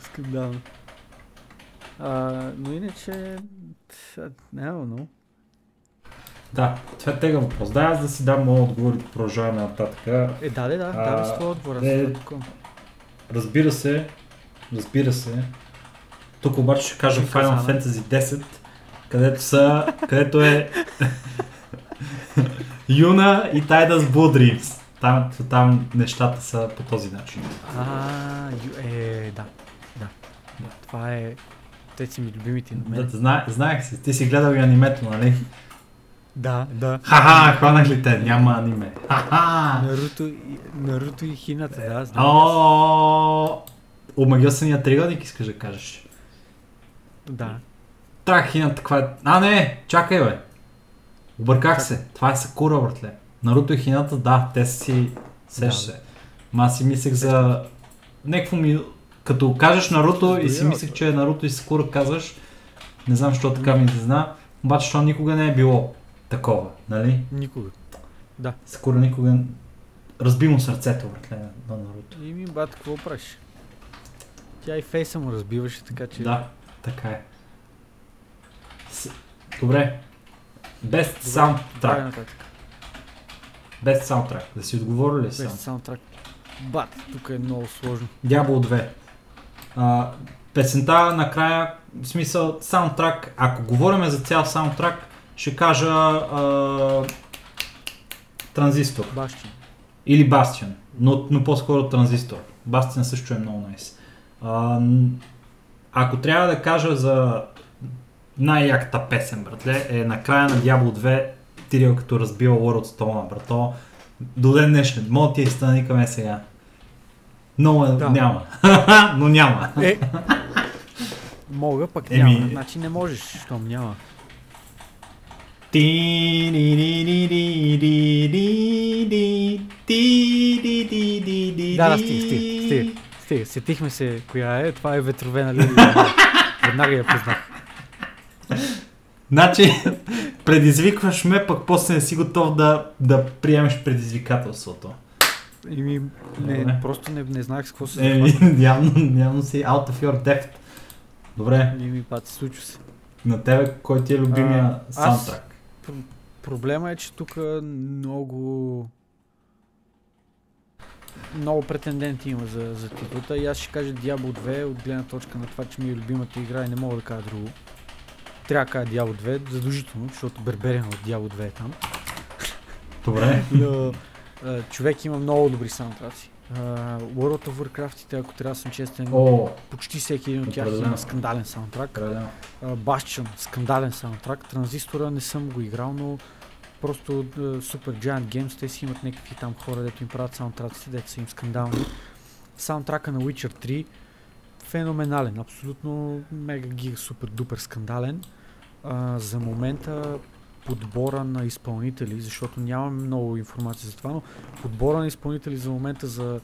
Скандално. А, но иначе... т- Не, но... Да, това е тега въпрос. Да, аз да си дам моят отговор и да продължаваме нататък. Е, да, да, да, давай с твой отговор. аз е. Разбира се, разбира се. Тук обаче ще кажа Final каза, Fantasy 10, където са, където е <laughs> Юна и Blue Dreams. Там, там нещата са по този начин. А, е, да. Да. Това е... Те си ми любимите на Да, мен. зна, знаех си, ти си гледал и анимето, нали? Да, да. Ха-ха, хванах ли те? Няма аниме. Ха-ха! Наруто, и- Наруто и Хината, да, знам. О, омагиосания триъгълник искаш да кажеш. Да. Трах хината, каква е... А, не! Чакай, бе! Обърках се. Това е Сакура, братле. Наруто и хината, да, те са си... Сеш Да, се. Ма аз си мислех за... Некво ми... Като кажеш Наруто и си бе. че е Наруто и Сакура казваш, не знам, защо така ми зна, обаче, що никога не е било такова, нали? Никога. Сакура никога... Разби му сърцето, братле, на Наруто. И ми бат, какво правиш? Тя и фейса му разбиваше, така че... Да, така е. С... Добре. Best soundtrack. Best soundtrack. Да си отговорили ли Без сам? саундтрак. Бат, тук е много сложно. Diablo 2. А, песента накрая, в смисъл саундтрак, ако говорим за цял саундтрак, ще кажа а, Транзистор Бащи. или Бастион, но, но по-скоро Транзистор. Бастион също е много найс. А, ако трябва да кажа за най-яката песен, братле, е накрая на Diablo 2 Тирил като разбива World Stone, брато. До ден днешен. Мога ти изтъникаме сега. Много е, Да. няма. <laughs> Но няма. Е! Мога, пък Еми- няма. Значи не можеш, щом няма. Да, да, стига, стига, стига. Стига, сетихме се коя е. Това е ветровена лилия. <laughs> Веднага я познах. Значи, предизвикваш ме, пък после не си готов да, да приемеш предизвикателството. Еми, не, Добре. просто не, не знаех с какво се Еми, <laughs> явно, явно си out of your depth. Добре, Еми, пат, случва се. на тебе кой ти е любимия А, аз- саундтрак? Проблема е, че тук много много претенденти има за, за титлата и аз ще кажа Diablo 2 от гледна точка на това, че ми е любимата игра и не мога да кажа друго. Трябва да кажа Diablo 2, задължително, защото Берберен от Diablo 2 е там. Добре. <laughs> Но, а, човек има много добри саундтраци. А, World of Warcraft, ако трябва да съм честен, О, почти всеки един от тях има скандален саундтрак. определено. Bastion, скандален саундтрак. Транзистора не съм го играл, но просто uh, Super Giant Games, те си имат някакви там хора, дето им правят саундтраците, дето са им скандални. Саундтрака на Witcher 3 феноменален, абсолютно мега гига супер дупер скандален. А, за момента подбора на изпълнители, защото нямам много информация за това, но подбора на изпълнители за момента за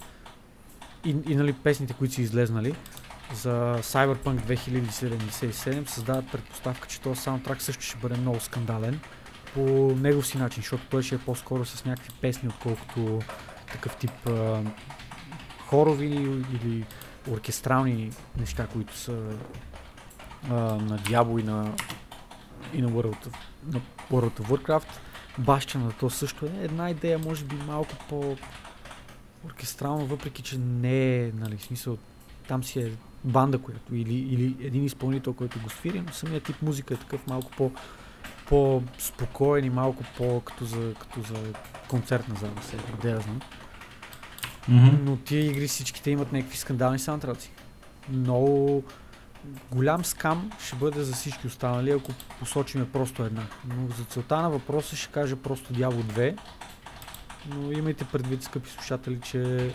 и, и нали, песните, които са излезнали, за Cyberpunk 2077 създават предпоставка, че този саундтрак също ще бъде много скандален по негов си начин, защото той ще е по-скоро с някакви песни, отколкото такъв тип а, хорови или оркестрални неща, които са а, на Diablo и на, и на World, of, на World of Warcraft. Баща на то също е една идея, може би малко по оркестрално, въпреки че не е, нали, в смисъл, там си е банда, която, или, или един изпълнител, който го свири, но самият тип музика е такъв малко по, по-спокоен и малко по като за, като за концертна зала, се да знам. Мгм. Но тия игри всичките имат някакви скандални саундтраци. Много голям скам ще бъде за всички останали, ако посочиме просто една. Но за целта на въпроса ще кажа просто Diablo 2. Но имайте предвид, скъпи слушатели, че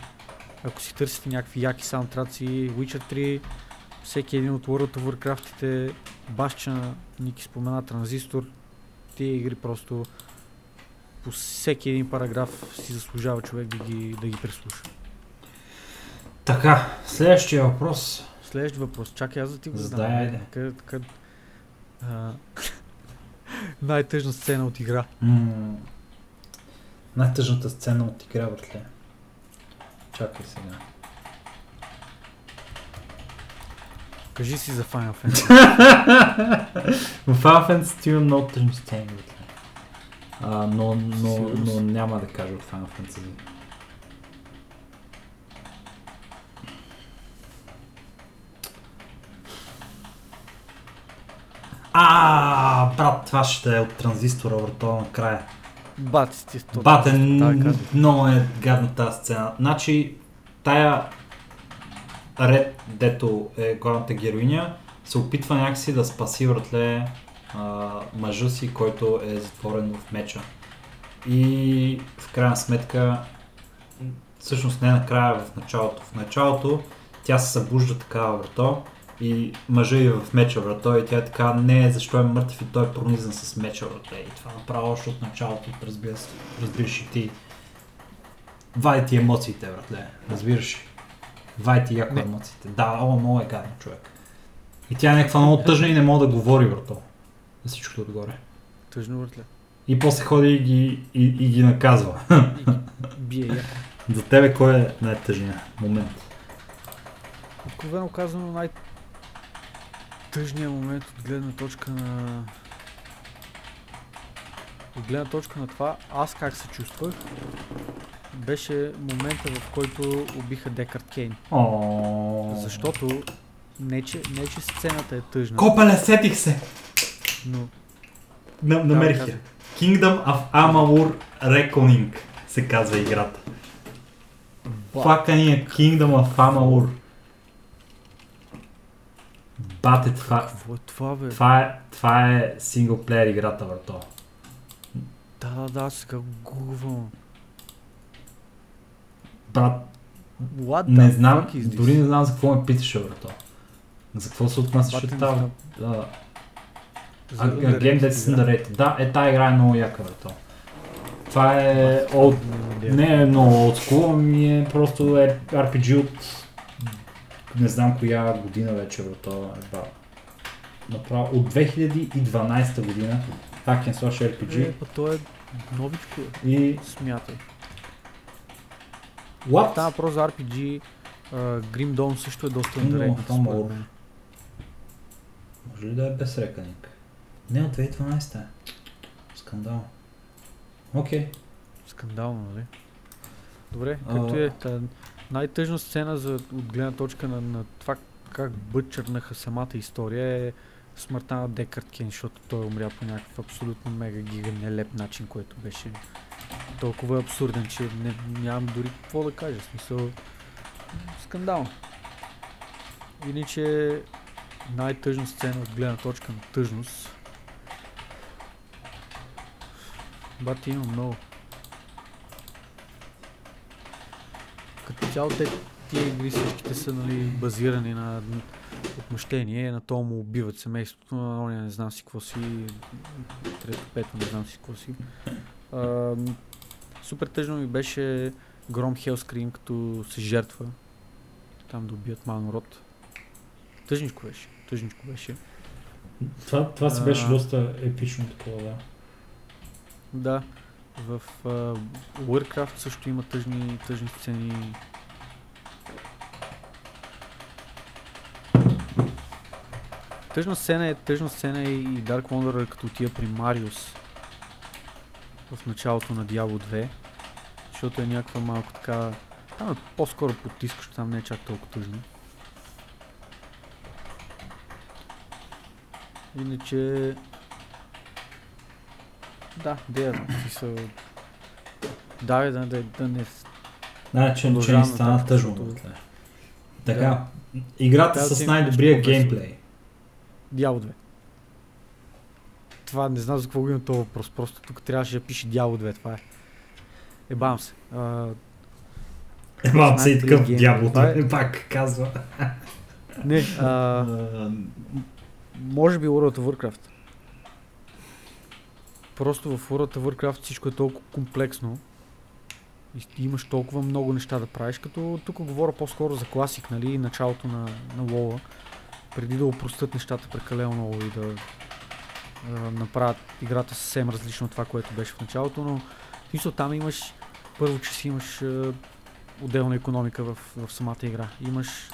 ако си търсите някакви яки саундтраци, Witcher 3, всеки един от World of Warcraft-ите, баща, Ники спомена Транзистор, тия игри просто по всеки един параграф си заслужава човек да ги, да ги преслуша. Така, следващия въпрос. Следващ въпрос. Чакай аз да ти го задам. айде. Къде, къде... А... <laughs> Най-тъжна сцена от игра. М, Най-тъжната сцена от игра, братле. Чакай сега. Кажи си за Final Fantasy. <laughs> В Final Fantasy има много тъжни сцени, братле. Но, но, но няма да кажа от Final Fantasy. А, брат, това ще е от транзистора върто накрая. Бат, си ти така казах. много е гадна тази сцена. Значи, тая Ред, дето е главната героиня, се опитва някакси да спаси вратле а, мъжа си, който е затворен в меча. И в крайна сметка, всъщност не накрая, в началото. В началото тя се събужда такава врато и мъжа е в меча врато и тя е така, не, защо е мъртв и той е пронизан с меча врата. И това направо още от началото, разбира разбираш и ти. Вади ти емоциите, братле, разбираш. Вади ти яко Не. емоциите. Да, о, много е гадно човек. И тя е някаква много тъжна и не мога да говори, брато. За всичкото отгоре. Тъжно въртле. И после ходи и ги, и, и ги наказва. И <laughs> бие я. За тебе кой е най-тъжният момент? Откровено казано най- тъжният момент от гледна точка на от гледна точка на това, аз как се чувствах, беше момента в който убиха Декарт Кейн. О, Защото не че, не, че сцената е тъжна, Копале, сетих се! но На, намерих я. Kingdom of Amalur Reckoning се казва играта. Фака ни е Kingdom of Amalur. Бате, това, какво е това бе? това е, това е синглплеер играта, върто. Да, да, да, сега гугвам. Брат, What не знам, is дори не знам за какво ме питаше, върто. За какво се отнасяше тази? Да. Game игра. Underrated. Да, е, тази игра е много яка, брато. Това е идея. Не е много oldschool, ми е просто е RPG от... Не знам коя година вече, брато. Еба. Направо от 2012 година. Hack and Slash Е, RPG. па то е новичко, е. И... смятай. What? Става въпрос за RPG. Uh, Grim Dawn също е доста според мен. Може ли да е без реканик? Не, от 2012 е. Скандал. Окей. Скандално, нали? Добре, като е. Та, най-тъжна сцена за, от гледна точка на, на това как бъчърнаха самата история е смъртта на Декарт Кен, защото той умря по някакъв абсолютно мега гига нелеп начин, който беше толкова абсурден, че не, нямам дори какво да кажа. Смисъл, скандално. Иначе най-тъжна сцена от гледна точка на тъжност. Бати има много. Като цяло те, тия игри всичките са нали, базирани на отмъщение, на то му убиват семейството, на оня не знам си какво си, трето, пето не знам си какво си. А, супер тъжно ми беше Гром Хелскрим, като се жертва. Там да убият Малнород. Тъжничко беше, тъжничко беше. Това, това си беше А. доста епично такова, да. Да, в uh, Warcraft също има тъжни, тъжни сцени. Тъжна сцена е, тъжна сцена е и Dark Wonder като отива при Мариус в началото на Diablo 2, защото е някаква малко така... Там е по-скоро потискащо, там не е чак толкова тъжно. Иначе да, да смисъл... Да, да, да, да не... Значи, че не Продължавам стана тъжно. братле. Така, играта да с най-добрия геймплей. Дявол 2. Това не знам за какво го има този въпрос. Просто тук трябваше да пише Дявол 2. Това е. Ебавам се. А, Емам се и такъв дявол, Това е- пак казва. не, а, <laughs> може би World of Warcraft. Просто в World of Warcraft всичко е толкова комплексно. И имаш толкова много неща да правиш, като тук говоря по-скоро за класик, нали, началото на, на WoW, преди да упростят нещата прекалено много и да а, направят играта съвсем различно от това, което беше в началото, но в смисъл там имаш, първо, че си имаш а, отделна економика в, в самата игра. Имаш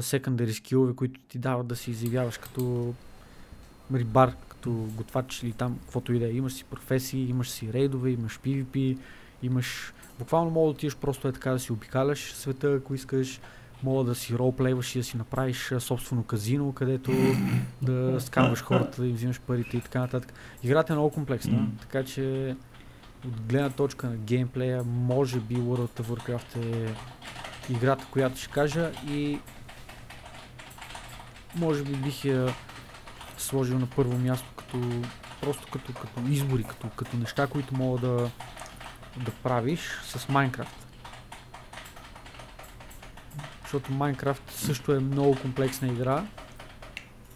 секундари скилове, които ти дават да се изявяваш като рибар, като готвач или там, каквото и да е. Имаш си професии, имаш си рейдове, имаш PvP, имаш... Буквално мога да отидеш просто е така да си обикаляш света, ако искаш. Мога да си ролплейваш и да си направиш собствено казино, където да скамваш хората, да им взимаш парите и така нататък. Играта е много комплексна, така че от гледна точка на геймплея, може би World of Warcraft е играта, която ще кажа и може би бих я сложил на първо място като просто като, като избори, като, като неща, които мога да, да правиш с Майнкрафт. Защото Майнкрафт също е много комплексна игра,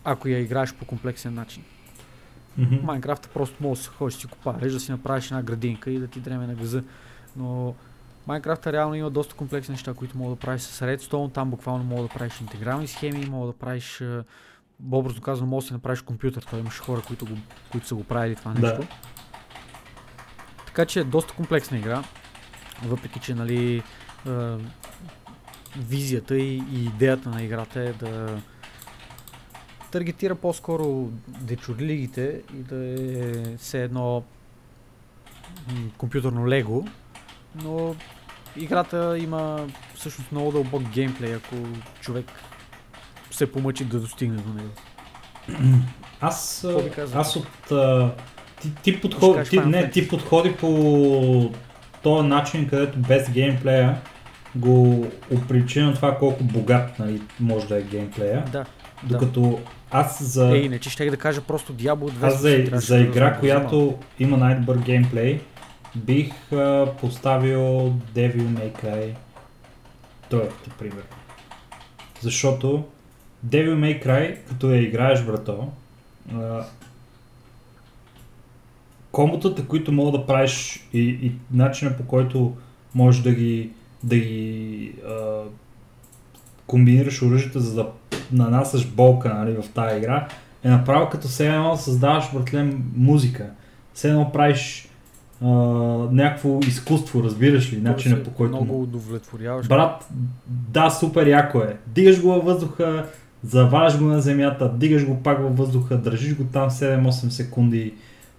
ако я играеш по комплексен начин. Мгм. Майнкрафт просто може да си ходиш, си копаеш, да си направиш една градинка и да ти дреме на газа. Но Майнкрафт реално има доста комплексни неща, които мога да правиш с Redstone. Там буквално мога да правиш интегрални схеми, мога да правиш, е, образно казано, може да си направиш компютър. Той имаш хора, които, го, които са го правили това Да. нещо. Така че е доста комплексна игра. Въпреки, че нали, е, визията и, и идеята на играта е да таргетира по-скоро дечурлигите и да е все едно м, компютърно лего, но играта има всъщност много дълбок геймплей, ако човек се помъчи да достигне до него. <clears throat> Аз, аз от... а, Ти, ти, Ще подход, кажеш ти, не, ти подходи по този начин, където без геймплея го опричи на това колко богат нали, може да е геймплея. Да, Докато аз за, да. Е, иначе ще да кажа просто Diablo 2. аз за, за да игра, знам която има най-добър геймплей, бих а, поставил Devil May Cry тройката, пример. Защото Devil May Cry, като я играеш, брато, а, комботата, които мога да правиш и, и начина по който можеш да ги, да ги а, комбинираш оръжията, за да нанасяш болка нали, в тази игра, е направо като все едно създаваш, братле, музика. Все едно правиш а, някакво изкуство, разбираш ли, начина по който... Много удовлетворяваш. Брат, да, супер яко е. Дигаш го във въздуха, заваляш го на земята, дигаш го пак във въздуха, държиш го там 7-8 секунди,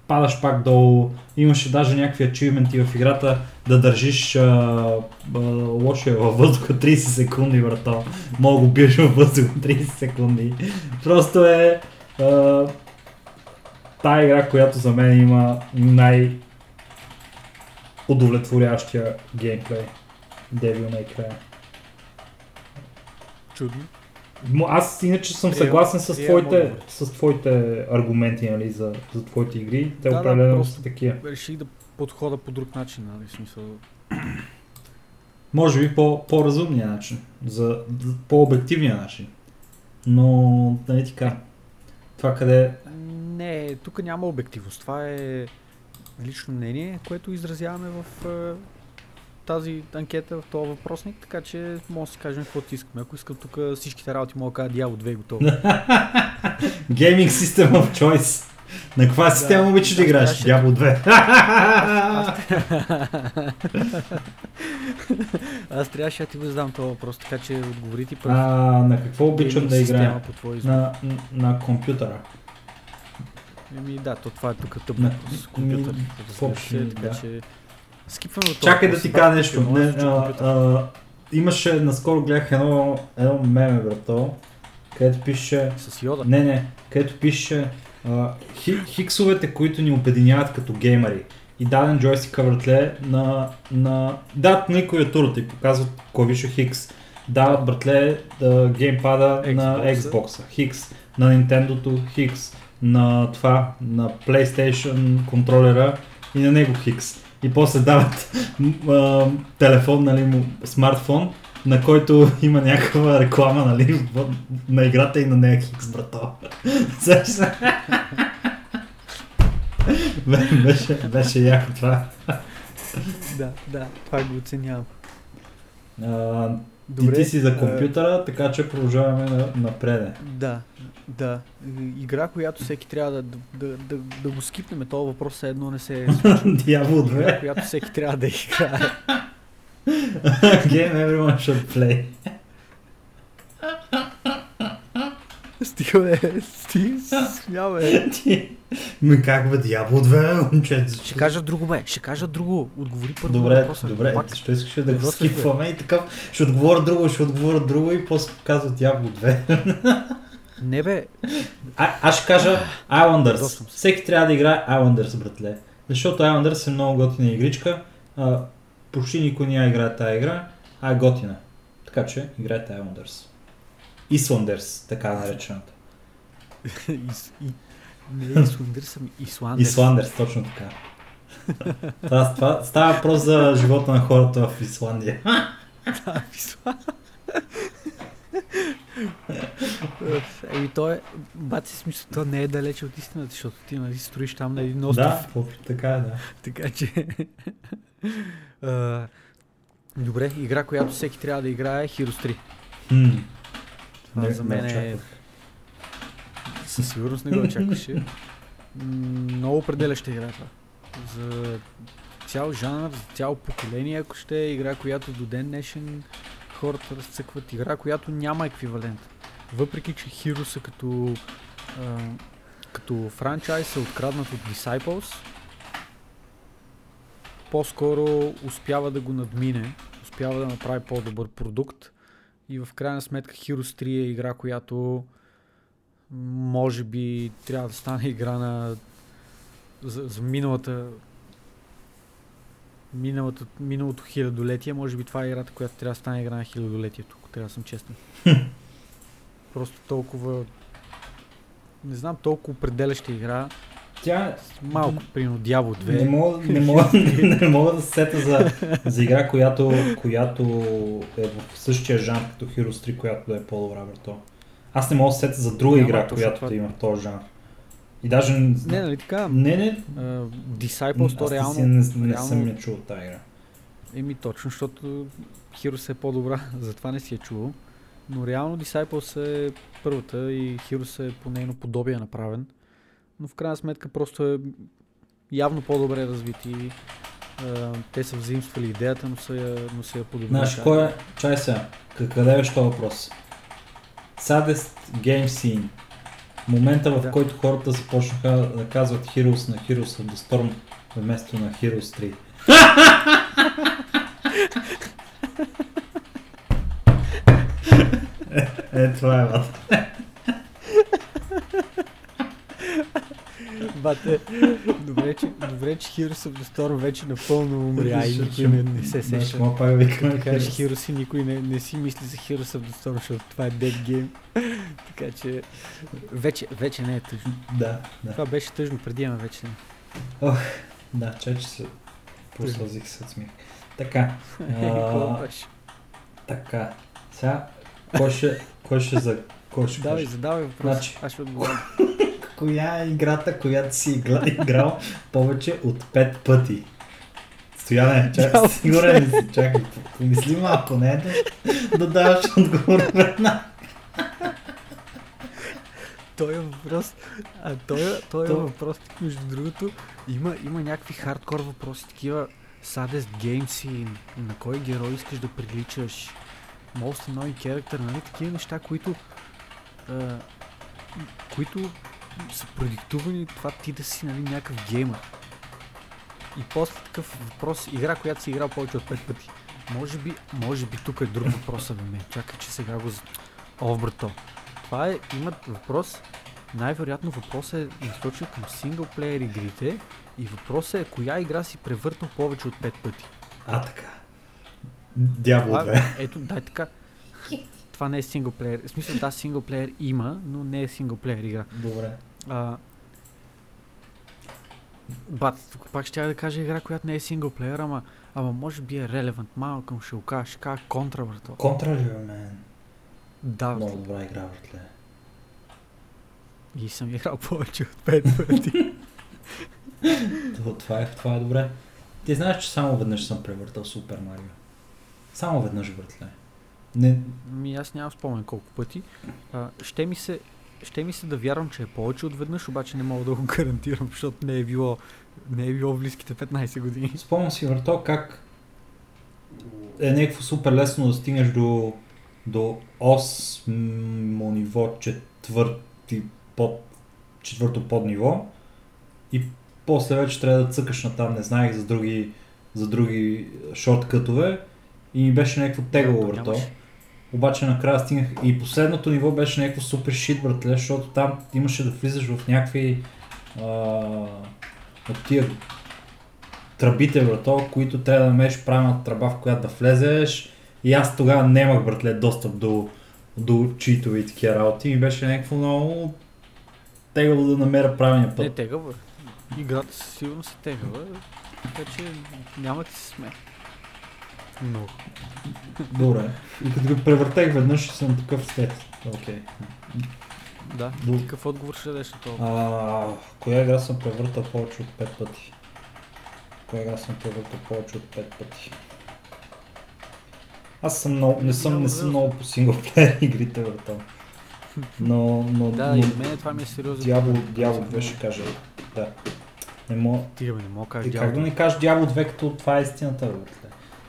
падаш пак долу. Имаше даже някакви ачивменти в играта да държиш а, а, лошия във въздуха 30 секунди, брато. Мога го биеш във въздуха 30 секунди. Просто е а, тая игра, която за мен има най удовлетворящия геймплей. Devil May Cry. Чудно. Аз иначе съм съгласен с твоите, с твоите аргументи нали, за, за твоите игри. Те Да, да, определено просто- са такива. Реших да подхода по друг начин, нали, смисъл. Може би по, по-разумния начин, за, за по-обективния начин. Но, нали така, това къде... Не, тук няма обективност. Това е лично мнение, което изразяваме в е, тази анкета, в този въпросник, така че може да си кажем каквото искаме. Ако искам тук всичките работи, мога да кажа Diablo 2 е готово. <laughs> Gaming System of Choice. На каква система обичаш да играеш? Diablo <laughs> <laughs> 2. Аз трябваше да ти го задам този въпрос, така че отговори ти първо. на какво обичам да играя? На, на, компютъра. Еми да, то това е тук тъпо Не, с компютър. ми, се, така да. че... Скипваме от Чакай да ти кажа нещо. Не, да чу а, а, имаше, наскоро гледах едно, едно меме, брато, където пише... С йода. Не, не, където пише а, хи, хиксовете, които ни обединяват като геймери. И даден джойстик вратле на, на... Дадат на клавиатурата и показват клавиша Хикс. Дават братле да, геймпада на Xbox-а. Xbox, Хикс, на Nintendo Хикс, на това, на PlayStation контролера и на него Хикс. И после дават а, телефон, нали, смартфон, на който има някаква реклама, нали, на играта и на нея Хикс, брато. <laughs> Беше, беше яко това. Да, да, това го оценявам. А, и ти си за компютъра, така че продължаваме на, напреде. Да, да. Игра, която всеки трябва да, да, да, да, да го скипнем. Това въпрос е едно не се <laughs> е случило. Дявол Игра, 2. която всеки трябва да играе. Game everyone should play. Стига бе, стига, бе. Ти- Ми как бе, Дявол 2, момче? Ще кажа друго бе, ще кажа друго. Отговори първо на Добре, въпроса. добре, Пак. защо искаш да го скипваме и така, ще отговоря друго, ще отговоря друго и после казва Дявол 2. Не бе, А, аз ще кажа Islanders. Всеки трябва да играе Islanders, братле. Защото Islanders е много готина игричка. А, почти никой няма играе тази игра, а е готина. Така че играйте Islanders. Islanders, така наречената. Ис, и, не е Исландър, съм Исландър. Исландерс, точно така. това, това, става въпрос за живота на хората в Исландия. <laughs> Да, Исла- Еми то е, бати смисъл, то не е далече от истината, защото ти нали строиш там на един остров. да, така е, да. Така че... <laughs> добре, игра, която всеки трябва да играе е Heroes 3. Хм. Това Не- за мен е... Със сигурност не го очакваше. <laughs> Много определяща игра това. За цял жанр, за цяло поколение, ако ще е игра, която до ден днешен хората разцъкват. Игра, която няма еквивалент. Въпреки, че Heroes като, а, като франчайз е откраднат от Disciples, по-скоро успява да го надмине, успява да направи по-добър продукт и в крайна сметка Heroes 3 е игра, която може би трябва да стане игра на за, за миналата миналото, миналото хилядолетие, може би това е играта, която трябва да стане игра на хилядолетието, ако трябва да съм честен. <laughs> Просто толкова не знам, толкова определяща игра. Тя Малко, примерно, Diablo 2. Не мога, не, мога, <laughs> <laughs> не, не мога да се сета за, за игра, която, която е в същия жанр като Heroes 3, която да е по-добра, брато. Аз не мога да се сета за друга Няма, игра, която това. да има в този жанр. И даже... Не, нали така? не, не Uh, Disciples, то реално... не, не, не реално- съм я чул тази игра. Еми точно, защото Heroes е по-добра, <laughs> затова не си я чувал. Но реално Disciples е първата и Heroes е по нейно подобие направен. Но в крайна сметка просто е явно по-добре развит и а, те са взаимствали идеята, но са я, но са я подобрили. Знаеш, кой е... Чай сега, къ- къде беше този въпрос? Saddest Game Scene. Момента, в Да. който хората започнаха да казват Heroes на Heroes of the Storm вместо на Heroes 3. <laughs> е, е, това е, бат. Бате, добре, че, добре, че Heroes of the Storm вече напълно умря и никой не, не се сеща. мога пак кажеш Heroes. И никой не, не си мисли за Heroes of the Storm, защото това е dead game. <laughs> така че вече, вече не е тъжно. Да, да. Това беше тъжно преди, ама вече не. Да, чай, че се просълзих се от смих. Така, <laughs> а, така. Сега, кой ще, кой ще за... Кой ще Давай, задавай въпрос. Значи. Аз ще отговоря. <laughs> Коя е играта, която си игла, играл повече от 5 пъти? Стояне, чакай, сигурен ли си? Чакай, помисли малко, не е да, да даваш отговор веднага. той е въпрос. А той, той е То- въпрос, между другото, има, има някакви хардкор въпроси, такива Saddest Game Scene, на кой герой искаш да приличаш, Most Annoying Character, нали, такива неща, които а, които са продиктувани това ти да си нали, някакъв геймър. И после такъв въпрос, игра, която си играл повече от 5 пъти. Може би, може би тук е друг въпрос бе мен. Чакай, че сега го... О, брато. Това е, имат въпрос, най-вероятно въпросът е насочен към синглплеер игрите и въпросът е коя игра си превъртал повече от 5 пъти. А, така. Дявол Това, 2. ето, дай така. Това не е синглплеер. В смисъл, да, синглплеер има, но не е синглплеер игра. Добре. А, бат, тук пак ще да кажа игра, която не е синглплеер, ама, ама може би е релевант. Малко ще кажа, ще кажа контра, брато. Контра ли, мен? Да, Много добра игра, братле. И съм играл повече от 5 пъти. <laughs> То- Това е, това е добре. Ти знаеш, че само веднъж съм превъртал Супер Марио. Само веднъж, братле. Не, Ми аз нямам спомен колко пъти. А, ще ми се ще ми се да вярвам, че е повече от веднъж, обаче не мога да го <laughs> гарантирам, защото не е било, не е било в близките 15 години. Спомням си върто как е някакво супер лесно да стигнеш до, до 8 ниво, четвърти под, четвърто под ниво и после вече трябва да цъкаш на там, не знаех за други, за други шорткътове и ми беше някакво тегаво върто. нямаш. Обаче накрая стигнах и последното ниво беше някакво супер шит, братле, защото там имаше да влизаш в някакви от тия тръбите, брато, които трябва да намериш правилната тръба, в която да влезеш. И аз тогава нямах, братле, достъп до, до читове и такива работи. И беше някакво много тегаво да намеря правилния Не път. тегава. Играта със сигурност е тегава, така че няма да се сме. Много. Добре. И като го превъртех веднъж, съм такъв след. Окей. Да. До- какъв отговор ще дадеш на това? А, коя игра съм превъртал повече от 5 пъти? Коя игра съм превъртал повече от 5 пъти? Аз съм много, не съм, не съм много по синглплеер <laughs> игрите въртал. Но, но, Да, но и мен това ми е сериозно. Дявол, Дявол 2 ще кажа. Да. Не мога. Ти не мога да кажеш И как да не кажеш Дявол 2, като това е истината, бе?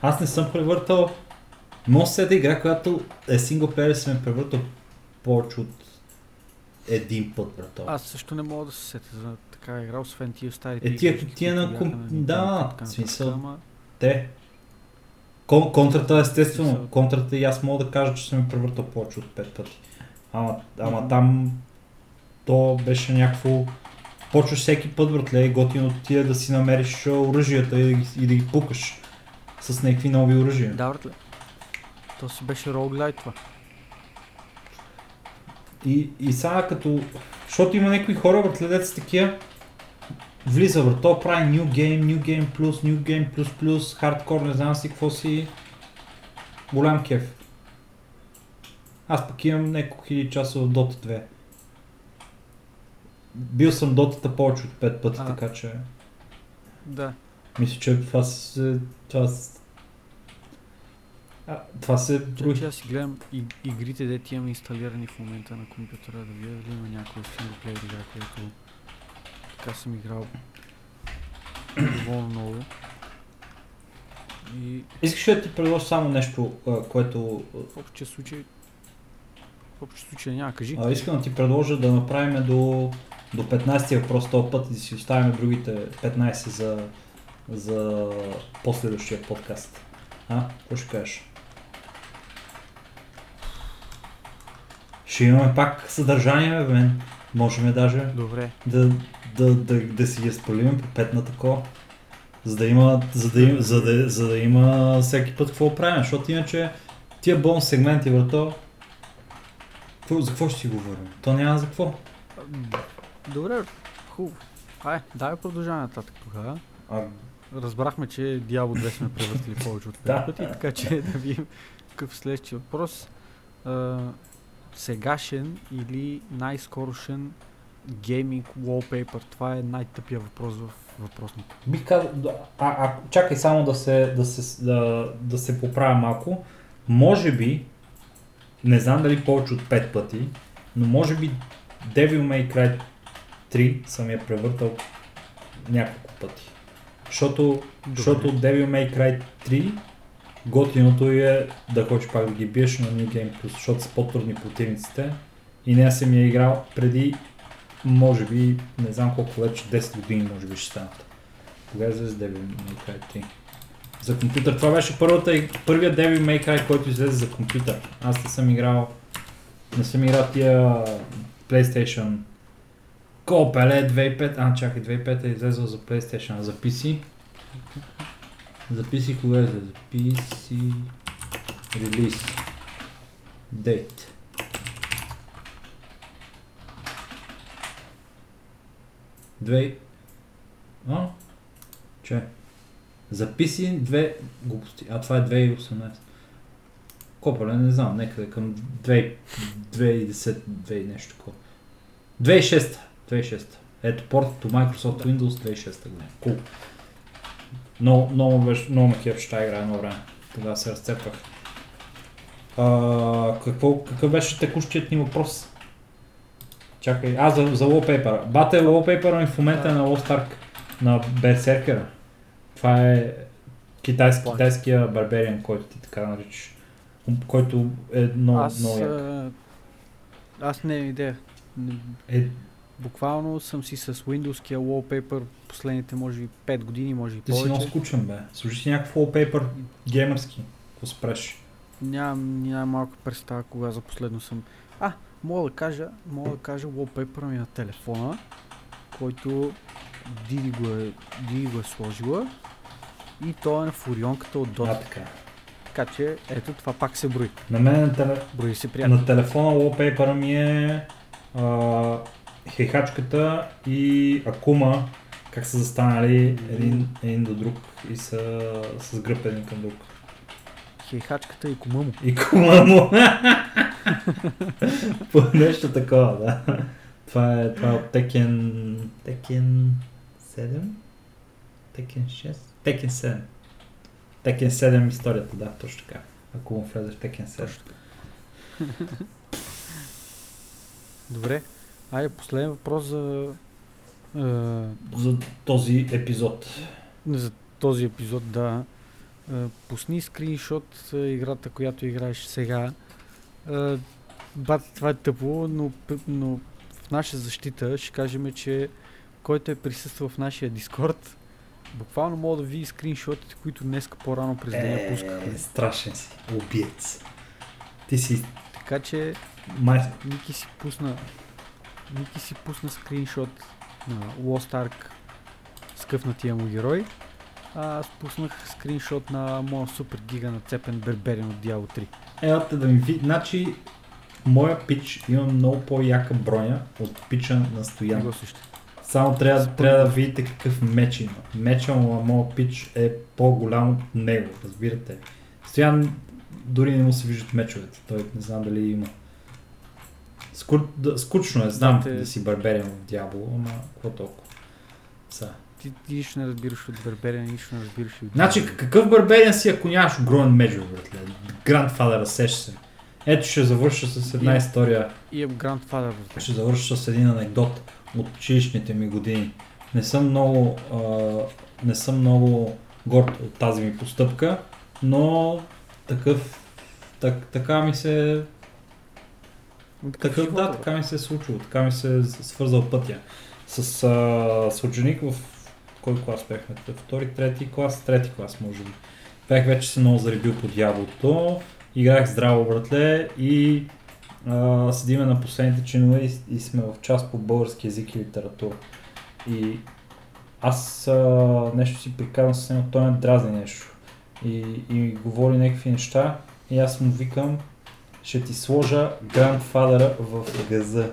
Аз не съм превъртал. Може се да игра, която е синглплеер и съм превъртал повече от един път, братал. Аз също не мога да се сетя за така игра, освен тия старите. Е, тия- тия на комп- да, в смисъл- ама- Те. Кон, контрата, естествено. Контрата и аз мога да кажа, че съм я превъртал повече от 5 пъти. Ама, ама там то беше някакво... Почваш всеки път, братле, готино ти е да си намериш оръжията и да ги, и да ги пукаш с някакви нови оръжия. Да, братле. То си беше роуглайт това. И, и сега като... Защото има някои хора, братле, са такива, влиза, брат, то прави New Game, New Game Plus, New Game Plus Plus, хардкор, не знам си какво си. Голям кеф. Аз пък имам няколко хиляди часа в Dota 2. Бил съм Dota повече от 5 пъти, А. така че Да. мисля, че това. Това, а, това се че аз си гледам и, игрите, де ти имам инсталирани в момента на компютъра, да видя дали има някоя синглплеер игра, която така съм играл доволно много. И Искаш ли да ти предложа само нещо, което в общия случай в общия случай няма, кажи. А, искам да ти предложа да направим до, до 15 въпрос този път и да си оставим другите 15 за, за последващия подкаст. А, какво ще кажеш? Ще имаме пак съдържание, бе, мен. Можем даже Добре. да, да, да, да си ги спалим по 5 на тако. За да има, за да, има, за да, за да има всеки път какво правим, защото иначе тия бонус сегменти, брато, за какво ще си говорим? То няма за какво. Добре, хубаво. Ай, дай продължаваме нататък тогава. А, Разбрахме, че Diablo 2 сме превъртили повече от 5 Да. пъти, така че да видим какъв следващия въпрос. Сегашен или най-скорошен гейминг wallpaper? Това е най-тъпия въпрос в въпросното. бих казал, да, а, а, чакай само да се, да, се, да, да се поправя малко. Може би, не знам дали повече от 5 пъти, но може би Devil May Cry 3 съм я превъртал няколко пъти. Защото, защото Devil May Cry 3 готиното е да хочеш пак да ги биеш на New Game Plus, защото са по-трудни противниците. И не съм я играл преди, може би, не знам колко вече, 10 години може би ще станат. Кога излезе Devil May Cry 3? За компютър. Това беше първата, първият Devil May Cry, който излезе за компютър. Аз не съм играл, не съм играл тия PlayStation Копеле 2005, а чакай 2005 е излезъл за PlayStation, а за PC. За PC кога е за PC релиз. Date. Две... А? Че? За PC две глупости. А това е 2018. Копале, не знам, някъде към 2 2010, 2 нещо такова. 2006. 2006. Ето порт to Microsoft Windows 2006 година. Cool. Много, много, беше, много ме кеф, ще игра едно време. Тогава се разцепвах. А, какво, какъв беше текущият ни въпрос? Чакай, а за, за wallpaper. Бате, wallpaper ми в момента е на Lost Ark, на Berserker. Това е китайски, китайския барбериан, който ти така наричаш. Който е много, аз, много як. аз не имам идея. Е, Буквално съм си с Windows-кия wallpaper последните може би 5 години, може и ти си много повече. скучен, бе. Служи си някакъв wallpaper геймърски. Ако спреш. Нямам, нямам малка представа кога за последно съм. А, мога да кажа, мога да кажа wallpaper ми на телефона, който Диди го е, Диди го е сложила и то е на фурионката от А, Dota. така. Така че, ето това пак се брои. На мен на, теле... Брои се приятно. на телефона wallpaper ми е а, хейхачката и Акума, как са застанали един, един до друг и са с гръб един към друг. Хейхачката и кома му. И кума му. По нещо такова, да. Това е, това е от Tekken... Tekken 7? Tekken 6? Tekken 7. Tekken 7 историята, да, точно така. Ако му влезе в Tekken 7. Точно Добре. Айде, последен въпрос за, е, За този епизод. за този епизод, да. Е, пусни скриншот е, играта, която играеш сега. Е, бат, това е тъпо, но, но в наша защита ще кажем, че който е присъствал в нашия Дискорд, буквално мога да види скриншотите, които днес по-рано през деня пускахме. Е, страшен си. Убиец. Ти си Така че май... Ники си пусна Ники си пусна скриншот на Lost Ark скъфнатия му герой. А аз пуснах скриншот на моя супер гига нацепен берберен от Diablo 3. Елате да ми ви... Значи, моя пич има много по-яка броня от пича на Стоян. го също. Само трябва, трябва да видите какъв меч има. Меча му на моят пич е по-голям от него, разбирате. Стоян дори не му се виждат мечовете. Той не знам дали има. Ску... Да, скучно е, знам Те- да си барберен в дявол, ама какво толкова. Са. Ти, ти нищо не разбираш от берберен, нищо не разбираш от Значи Diablo. какъв барберен си, ако нямаш огромен меч, братле? Grandfather, сеш се. Ето ще завърша с една И- история. И е Grandfather. Ще завърша с един анекдот от училищните ми години. Не съм много, а, не съм много горд от тази ми постъпка, но такъв, так, така ми се, такъв да, така ми се е случило, така ми се е свързал пътя. С, а, с ученик в кой клас бяхме? Втори, трети клас, трети клас може би. Бях вече се много заребил по дяволото, играх здраво братле и а, седиме на последните чинове и, и сме в част по български язик и литература. И аз а, нещо си прикарвам с него, той ме дразни нещо. И, и говори някакви неща и аз му викам, ще ти сложа грандфадъра в газа.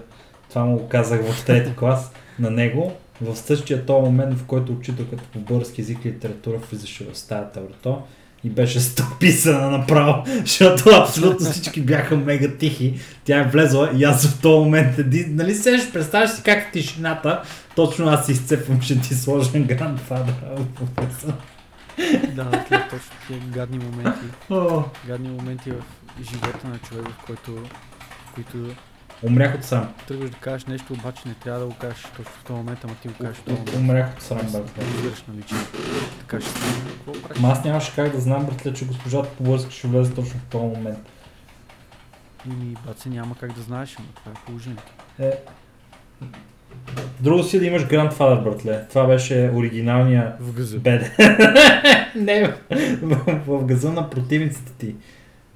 Това му го казах в трети клас на него. В същия този момент, в който учителката по български език и литература влизаше в стаята врато и беше стъписана направо, защото абсолютно всички бяха мега тихи. Тя е влезла и аз в този момент, един, нали сеш, представяш си как в тишината, точно аз си изцепвам, ще ти сложа грандфадъра в газа. Да, тия точно гадни моменти. Гадни моменти в живота на човек, в който, които Умрях от срам. Тръгваш да кажеш нещо, обаче не трябва да го кажеш точно в този момент, ама ти го кажеш в този момент. Умрях от срам, братле. Разбираш, нали, че така ще стане. Ама аз нямаше как да знам, братле, че госпожата Побърска ще влезе точно в този момент. Ими, баце, няма как да знаеш, ама това е положението. Е, Друго си да имаш Grandfather, братле. Това беше оригиналния В гъза. беде. <laughs> Не, в, в газа на противниците ти.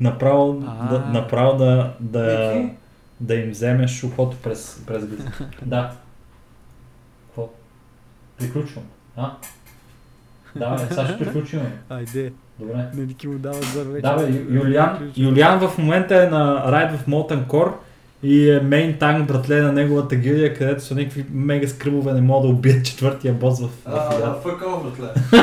Направо да, направо да, да, да им вземеш ухото през, през газа. <laughs> да. Какво? Приключвам. А? Да, бе, сега ще приключим. Айде, Добре. не ти му дават за вече. Да, бе, Юлиан, Юлиан в момента е на райд в Molten Core и е мейн танк, братле, на неговата гилдия, където са някакви мега скръбове, не могат да убият четвъртия бос в, А, фъкъл, братле. <laughs>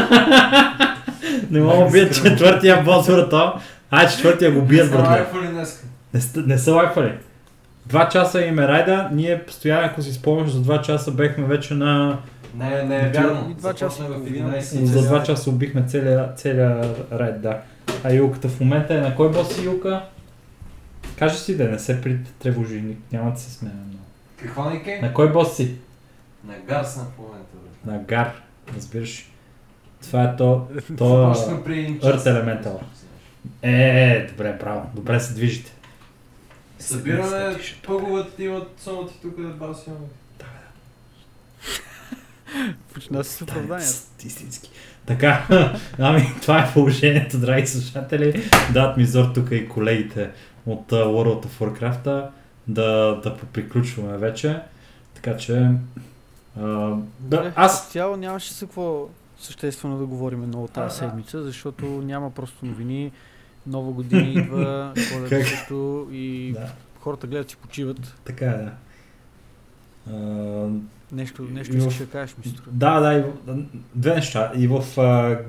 Не могат да убият четвъртия бос, брато. Ай, четвъртия го бият, Са братле. лайфали днес. Не, не са лайфали. Два часа им е райда, ние постоянно, ако си спомняш, за два часа бехме вече на... Не, не е вярно. И два часа в и половина. 11 За два часа убихме целия, целия райд, да. А Юлката в момента е на кой бос си Юлка? Кажи си да не се притревожи, ни- няма да се смея много. Какво ник е? На кой бос си? На гарсна в момента, бе. На Гар, разбираш. Това е то, то Започна при един Earth. Elemental. Е, е, добре, браво. Добре се движите. Събираме пъговете имат само ти тук да баси. <laughs> Почна с оправдания. Истински. Така, <laughs> ами това е положението, драги слушатели. Дат ми зор тук и колегите от World of Warcraft да, да поприключваме вече. Така че... Uh, да, Добре, аз... Цяло нямаше за какво съществено да говорим много тази седмица, защото няма просто новини. Нова година <laughs> идва, коледа също и Да, хората гледат си почиват. така е, да. Uh, Нещо, нещо И искаш да кажеш, ми струва. Да, да, и, две неща. И в а,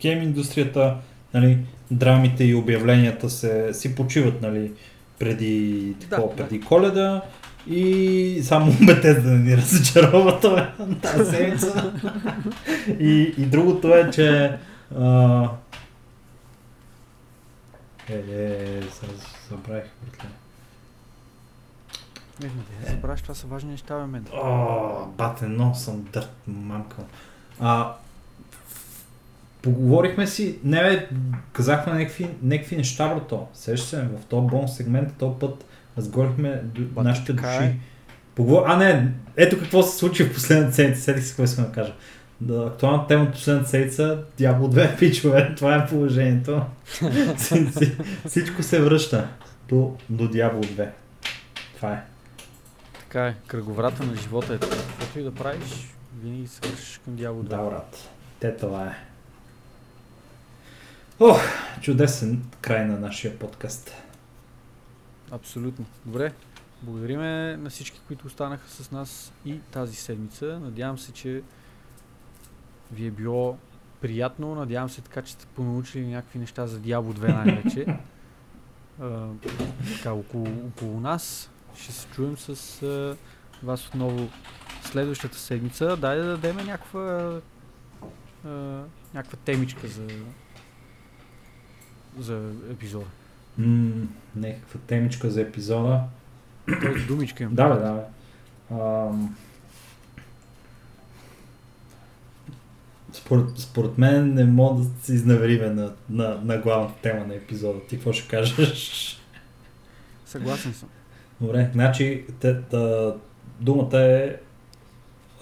гейм индустрията, нали, драмите и обявленията се, си почиват, нали, преди, такова, да. преди коледа. И само Bethesda да ни разочарова това <laughs> тази седмица. и, и другото е, че а... Е, е, сега забравих, братле. Не, не, забравяш, това са важни неща, бе, мен. О, бате, много съм дърт, мамка. А, поговорихме си, не бе, казахме някакви, някакви неща, брато. Сещаш се, в този бонус сегмент, този път разговорихме до нашите души. е. Поговор... А, не, ето какво се случи в последната седмица, седих се какво искам да кажа. Да, актуалната тема от последната седмица, Diablo 2 <laughs> пичове, това е положението. <laughs> Си- си- Всичко се връща до, до Diablo 2. Това е. Така е, кръговрата на живота е така. Каквото и да правиш, винаги се вършиш към дявол Да, брат. Те това е. Ох, чудесен край на нашия подкаст. Абсолютно. Добре. Благодариме на всички, които останаха с нас и тази седмица. Надявам се, че ви е било приятно. Надявам се така, че сте понаучили някакви неща за Diablo 2 <laughs> най-вече. Така, около, около нас. Ще се чуем с а, вас отново следващата седмица. Дай да дадем някаква, а, някаква темичка за, за епизода. М, някаква темичка за епизода. Тоест думичка им. Да, бе, да, бе. Според, според мен не мога да се изневериме на, на, на главната тема на епизода. Ти какво ще кажеш? Съгласен съм. Добре, значи те, та, думата е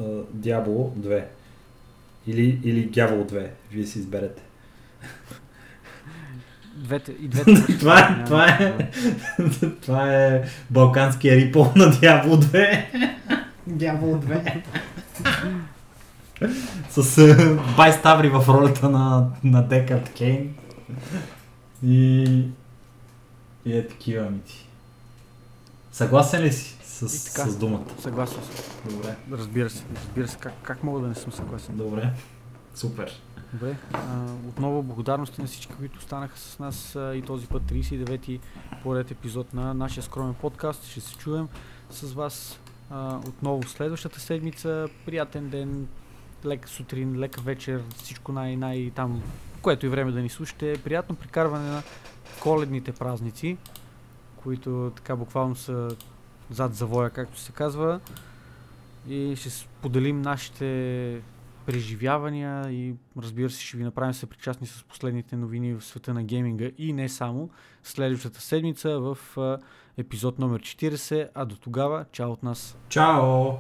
а, Diablo 2. Или, или Дявол 2. Вие си изберете. Двете, и двете. <laughs> това, е, това, е, това е балканския рипъл на Diablo 2. Дявол 2. <laughs> С е, Бай Ставри в ролята на, на Декард Кейн. И, и е такива мити. Съгласен ли си с, с думата? Съгласен съм. Добре. Разбира се. Разбира се. Как, как мога да не съм съгласен? Добре. Супер. Добре. А, отново благодарности на всички, които станаха с нас а, и този път 39-ти поред епизод на нашия скромен подкаст. Ще се чуем с вас а, отново следващата седмица. Приятен ден, лека сутрин, лека вечер, всичко най-най там, което и време да ни слушате. Приятно прикарване на коледните празници, които така буквално са зад завоя, както се казва. И ще споделим нашите преживявания и разбира се ще ви направим се причастни с последните новини в света на гейминга и не само следващата седмица в епизод номер 40, а до тогава чао от нас! Чао!